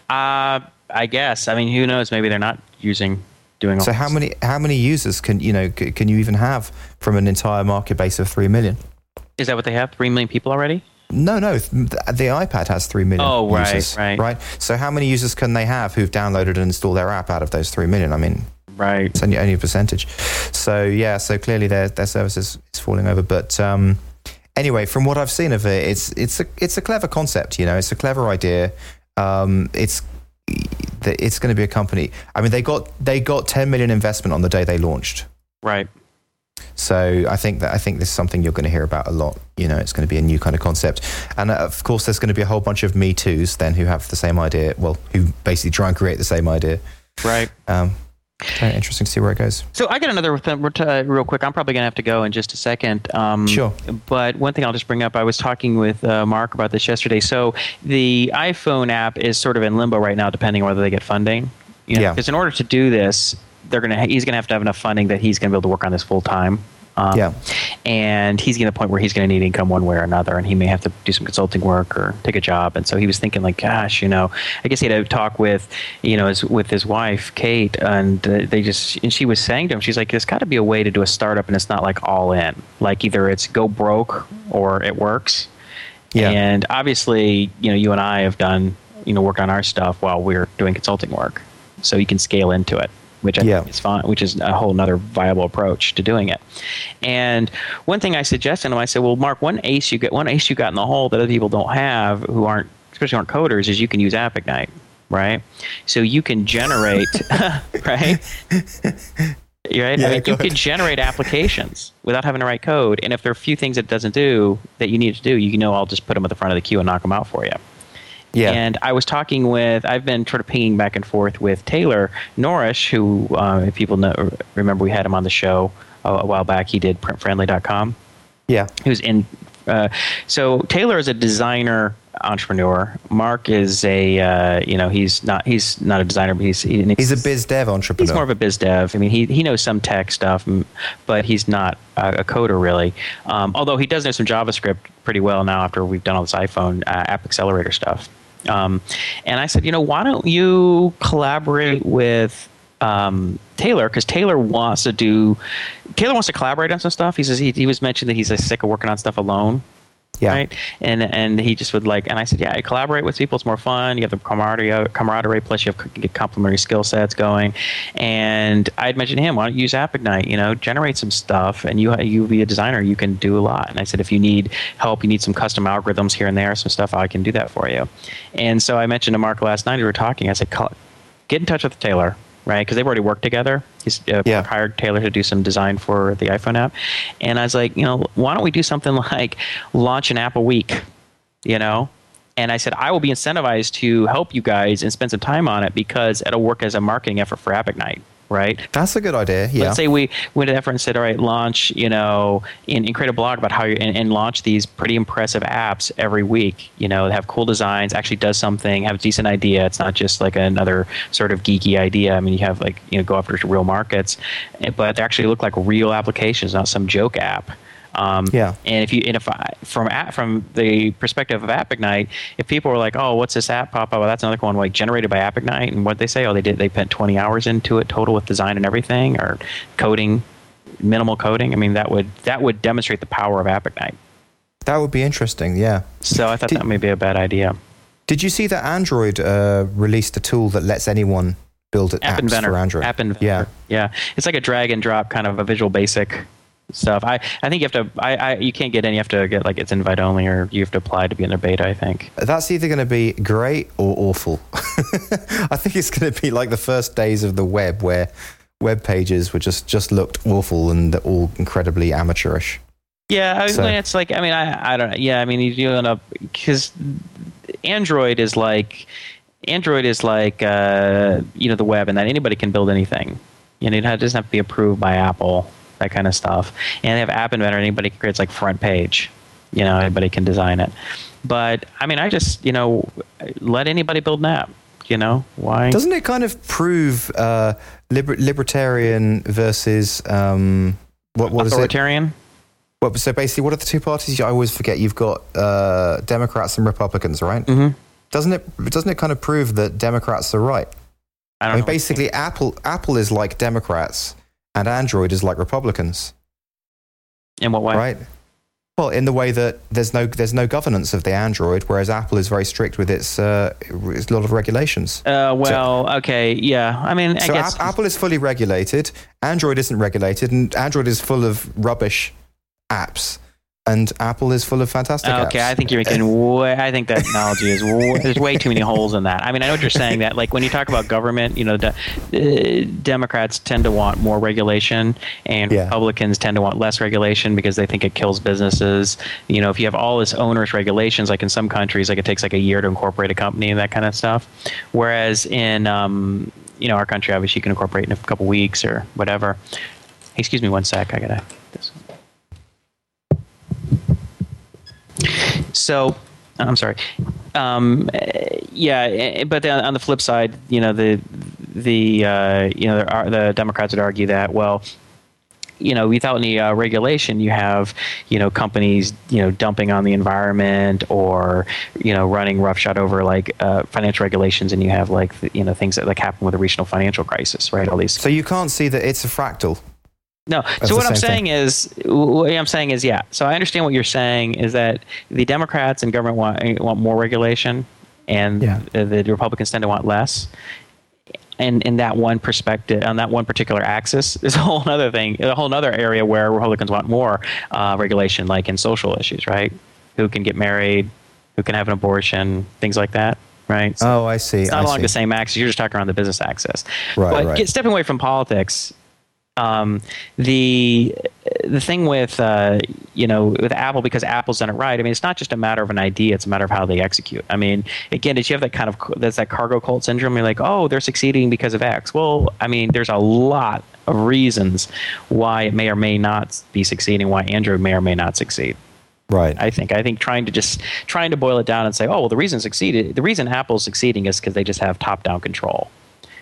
uh, I guess. I mean, who knows? Maybe they're not using doing. All So how this. many how many users can you know c- can you even have from an entire market base of three million? Is that what they have? Three million people already? No, no, the iPad has three million. Oh, right, users, right. right. So how many users can they have who've downloaded and installed their app out of those three million? I mean, Right. it's only, only a percentage. So yeah, so clearly their their service is, is falling over. But um, anyway, from what I've seen of it, it's it's a it's a clever concept. You know, it's a clever idea. Um, it's it's going to be a company. I mean, they got they got ten million investment on the day they launched. Right. So I think that I think this is something you're going to hear about a lot. You know, it's going to be a new kind of concept, and uh, of course, there's going to be a whole bunch of Me Too's then who have the same idea. Well, who basically try and create the same idea. Right. Um, very interesting to see where it goes. So I got another th- uh, real quick. I'm probably gonna have to go in just a second. Um, Sure. But one thing I'll just bring up. I was talking with uh, Mark about this yesterday. So the iPhone app is sort of in limbo right now, depending on whether they get funding. You know, Yeah. Because in order to do this, they're gonna ha- he's gonna have to have enough funding that he's gonna be able to work on this full time. Um, Yeah. And he's getting to the point where he's going to need income one way or another, and he may have to do some consulting work or take a job. And so he was thinking, like, gosh, you know, I guess he had a talk with, you know, his, with his wife, Kate, and uh, they just, and she was saying to him, she's like, there's got to be a way to do a startup, and it's not like all in. Like either it's go broke or it works. Yeah. And obviously, you know, you and I have done, you know, work on our stuff while we're doing consulting work, so you can scale into it, which I Yeah. think is fine, which is a whole nother viable approach to doing it. And one thing I suggested him, I said, well, Mark, one ace you get, one ace you got in the hole that other people don't have, who aren't, especially aren't coders, is you can use AppIgnite, right? So you can generate, <laughs> <laughs> right? Right? Yeah, I mean, you can generate applications without having to write code. And if there are a few things it doesn't do that you need to do, you know I'll just put them at the front of the queue and knock them out for you. Yeah. And I was talking with, I've been sort of pinging back and forth with Taylor Norrish, who, uh, if people know, remember, we had him on the show a, a while back. He did printfriendly.com. yeah. Who's in, uh, so Taylor is a designer entrepreneur. Mark is a, uh, you know, he's not, he's not a designer, but he's, he, He's a biz dev entrepreneur. He's more of a biz dev. I mean, he, he knows some tech stuff, but he's not a, a coder really. Um, although he does know some JavaScript pretty well now after we've done all this iPhone uh, app accelerator stuff. Um, and I said, you know, why don't you collaborate with um, Taylor? Because Taylor wants to do, Taylor wants to collaborate on some stuff. He says he, he was mentioned that he's uh, sick of working on stuff alone yeah. right? And and he just would like, and I said, yeah, I collaborate with people. It's more fun. You have the camaraderie, camaraderie plus you have get complementary skill sets going. And I'd mentioned to him, why don't you use AppIgnite? You know, generate some stuff, and you you be a designer, you can do a lot. And I said, if you need help, you need some custom algorithms here and there, some stuff, I can do that for you. And so I mentioned to Mark last night, we were talking. I said, get in touch with Taylor. Right, because they've already worked together. He's uh, Yeah. hired Taylor to do some design for the iPhone app, and I was like, you know, why don't we do something <laughs> like launch an app a week, you know? And I said I will be incentivized to help you guys and spend some time on it because it'll work as a marketing effort for AppIgnite. Right? That's a good idea. Yeah. Let's say we went to effort and said, all right, launch, you know, and, and create a blog about how you and, and, launch these pretty impressive apps every week. You know, that have cool designs, actually does something, have a decent idea. It's not just like another sort of geeky idea. I mean, you have like you know go after real markets, eh, but they actually look like real applications, not some joke app. Um, yeah. And if you, and if I, from app, from the perspective of AppIgnite, if people were like, "Oh, what's this app pop up?" Well, that's another one like generated by AppIgnite, and what they say, oh, they did, they spent 20 hours into it total with design and everything, or coding, minimal coding. I mean, that would that would demonstrate the power of AppIgnite. That would be interesting. Yeah. So I thought did, that may be a bad idea. Did you see that Android uh, released a tool that lets anyone build app apps Inventor. for Android? App Inventor. Yeah. Yeah. It's like a drag and drop kind of a Visual Basic stuff. I, I think you have to. I, I you can't get in. You have to get like it's invite only, or you have to apply to be in their beta. I think that's either going to be great or awful. <laughs> I think it's going to be like the first days of the web, where web pages were just just looked awful and they're all incredibly amateurish. Yeah, I so. mean, it's like I mean, I I don't. Yeah, I mean, you end up because Android is like Android is like uh, you know the web, and that anybody can build anything. You know, it doesn't have to be approved by Apple that kind of stuff. And they have App Inventor, anybody can create like front page. You know, anybody can design it. But I mean, I just you know let anybody build an app. You know why? Doesn't it kind of prove uh, liber- libertarian versus um, what what authoritarian? Is it? Well, so basically, what are the two parties? I always forget. You've got uh, Democrats and Republicans, right? Mm-hmm. Doesn't it? Doesn't it kind of prove that Democrats are right? I, I mean, basically, Apple Apple is like Democrats, and Android is like Republicans. In what way? Right. Well, in the way that there's no there's no governance of the Android, whereas Apple is very strict with its, uh, its lot of regulations. Uh, well, so, okay, yeah. I mean, I so guess Apple is fully regulated. Android isn't regulated, and Android is full of rubbish apps and Apple is full of fantastic okay, apps. I think you're making <laughs> way, I think that analogy is way, there's way too many holes in that. I mean, I know what you're saying that like when you talk about government, you know, the, uh, Democrats tend to want more regulation and yeah. Republicans tend to want less regulation because they think it kills businesses. You know, if you have all this onerous regulations, like in some countries, like it takes like a year to incorporate a company and that kind of stuff. Whereas in, um, you know, our country, obviously you can incorporate in a couple weeks or whatever. Excuse me one sec. I gotta. This. So, I'm sorry. Um, yeah, eh, but on the flip side, you know the the uh, you know the Democrats would argue that well, you know, without any uh, regulation, you have, you know, companies, you know, dumping on the environment or, you know, running roughshod over like uh, financial regulations, and you have like, you know, things that like happen with the regional financial crisis, right? All these. So you can't see that it's a fractal. No. so what I'm saying thing. is, what I'm saying is, yeah. So I understand what you're saying is that the Democrats and government want want more regulation, and yeah. the, the Republicans tend to want less. And in that one perspective, on that one particular axis, is a whole other thing, a whole other area where Republicans want more uh, regulation, like in social issues, right? Who can get married, who can have an abortion, things like that right? So oh, I see. It's not I along see. the same axis. You're just talking around the business axis. Right, but right. Get, stepping away from politics, um, the the thing with uh, you know with Apple because Apple's done it right. I mean, it's not just a matter of an idea; it's a matter of how they execute. I mean, again, did you have that kind of that's that cargo cult syndrome? You're like, oh, they're succeeding because of X. Well, I mean, there's a lot of reasons why it may or may not be succeeding, why Android may or may not succeed. Right. I think. I think trying to just trying to boil it down and say, oh, well, the reason succeeded, the reason Apple's succeeding is because they just have top-down control.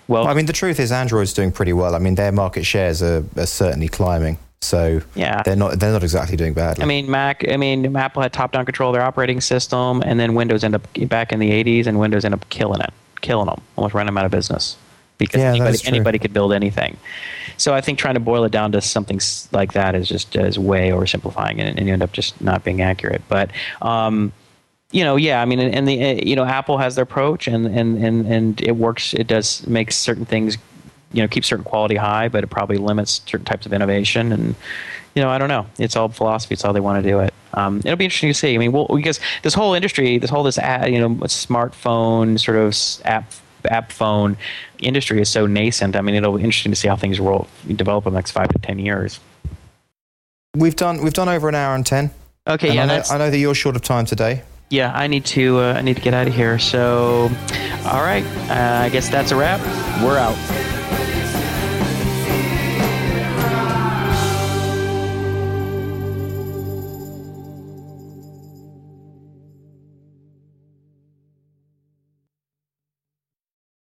Well, I mean, the truth is, Android's doing pretty well. I mean, their market shares are, are certainly climbing. So yeah, they're not they're not exactly doing badly. I mean, Mac. I mean, Apple had top-down control of their operating system, and then Windows ended up back in the '80s, and Windows ended up killing it, killing them, almost running them out of business because yeah, anybody, anybody could build anything. So I think trying to boil it down to something like that is just is way oversimplifying, and, and you end up just not being accurate. But um, you know, yeah, I mean, and the uh, you know, Apple has their approach, and and and and it works. It does make certain things, you know, keep certain quality high, but it probably limits certain types of innovation. And you know, I don't know. It's all philosophy. It's how they want to do it. Um, it'll be interesting to see. I mean, well, because this whole industry, this whole this you know, smartphone sort of app app phone industry is so nascent. I mean, it'll be interesting to see how things roll develop in the next five to ten years. We've done we've done over an hour and ten. Okay, and yeah, I know, I know that you're short of time today yeah, I need to uh, I need to get out of here. So, all right, uh, I guess that's a wrap. We're out.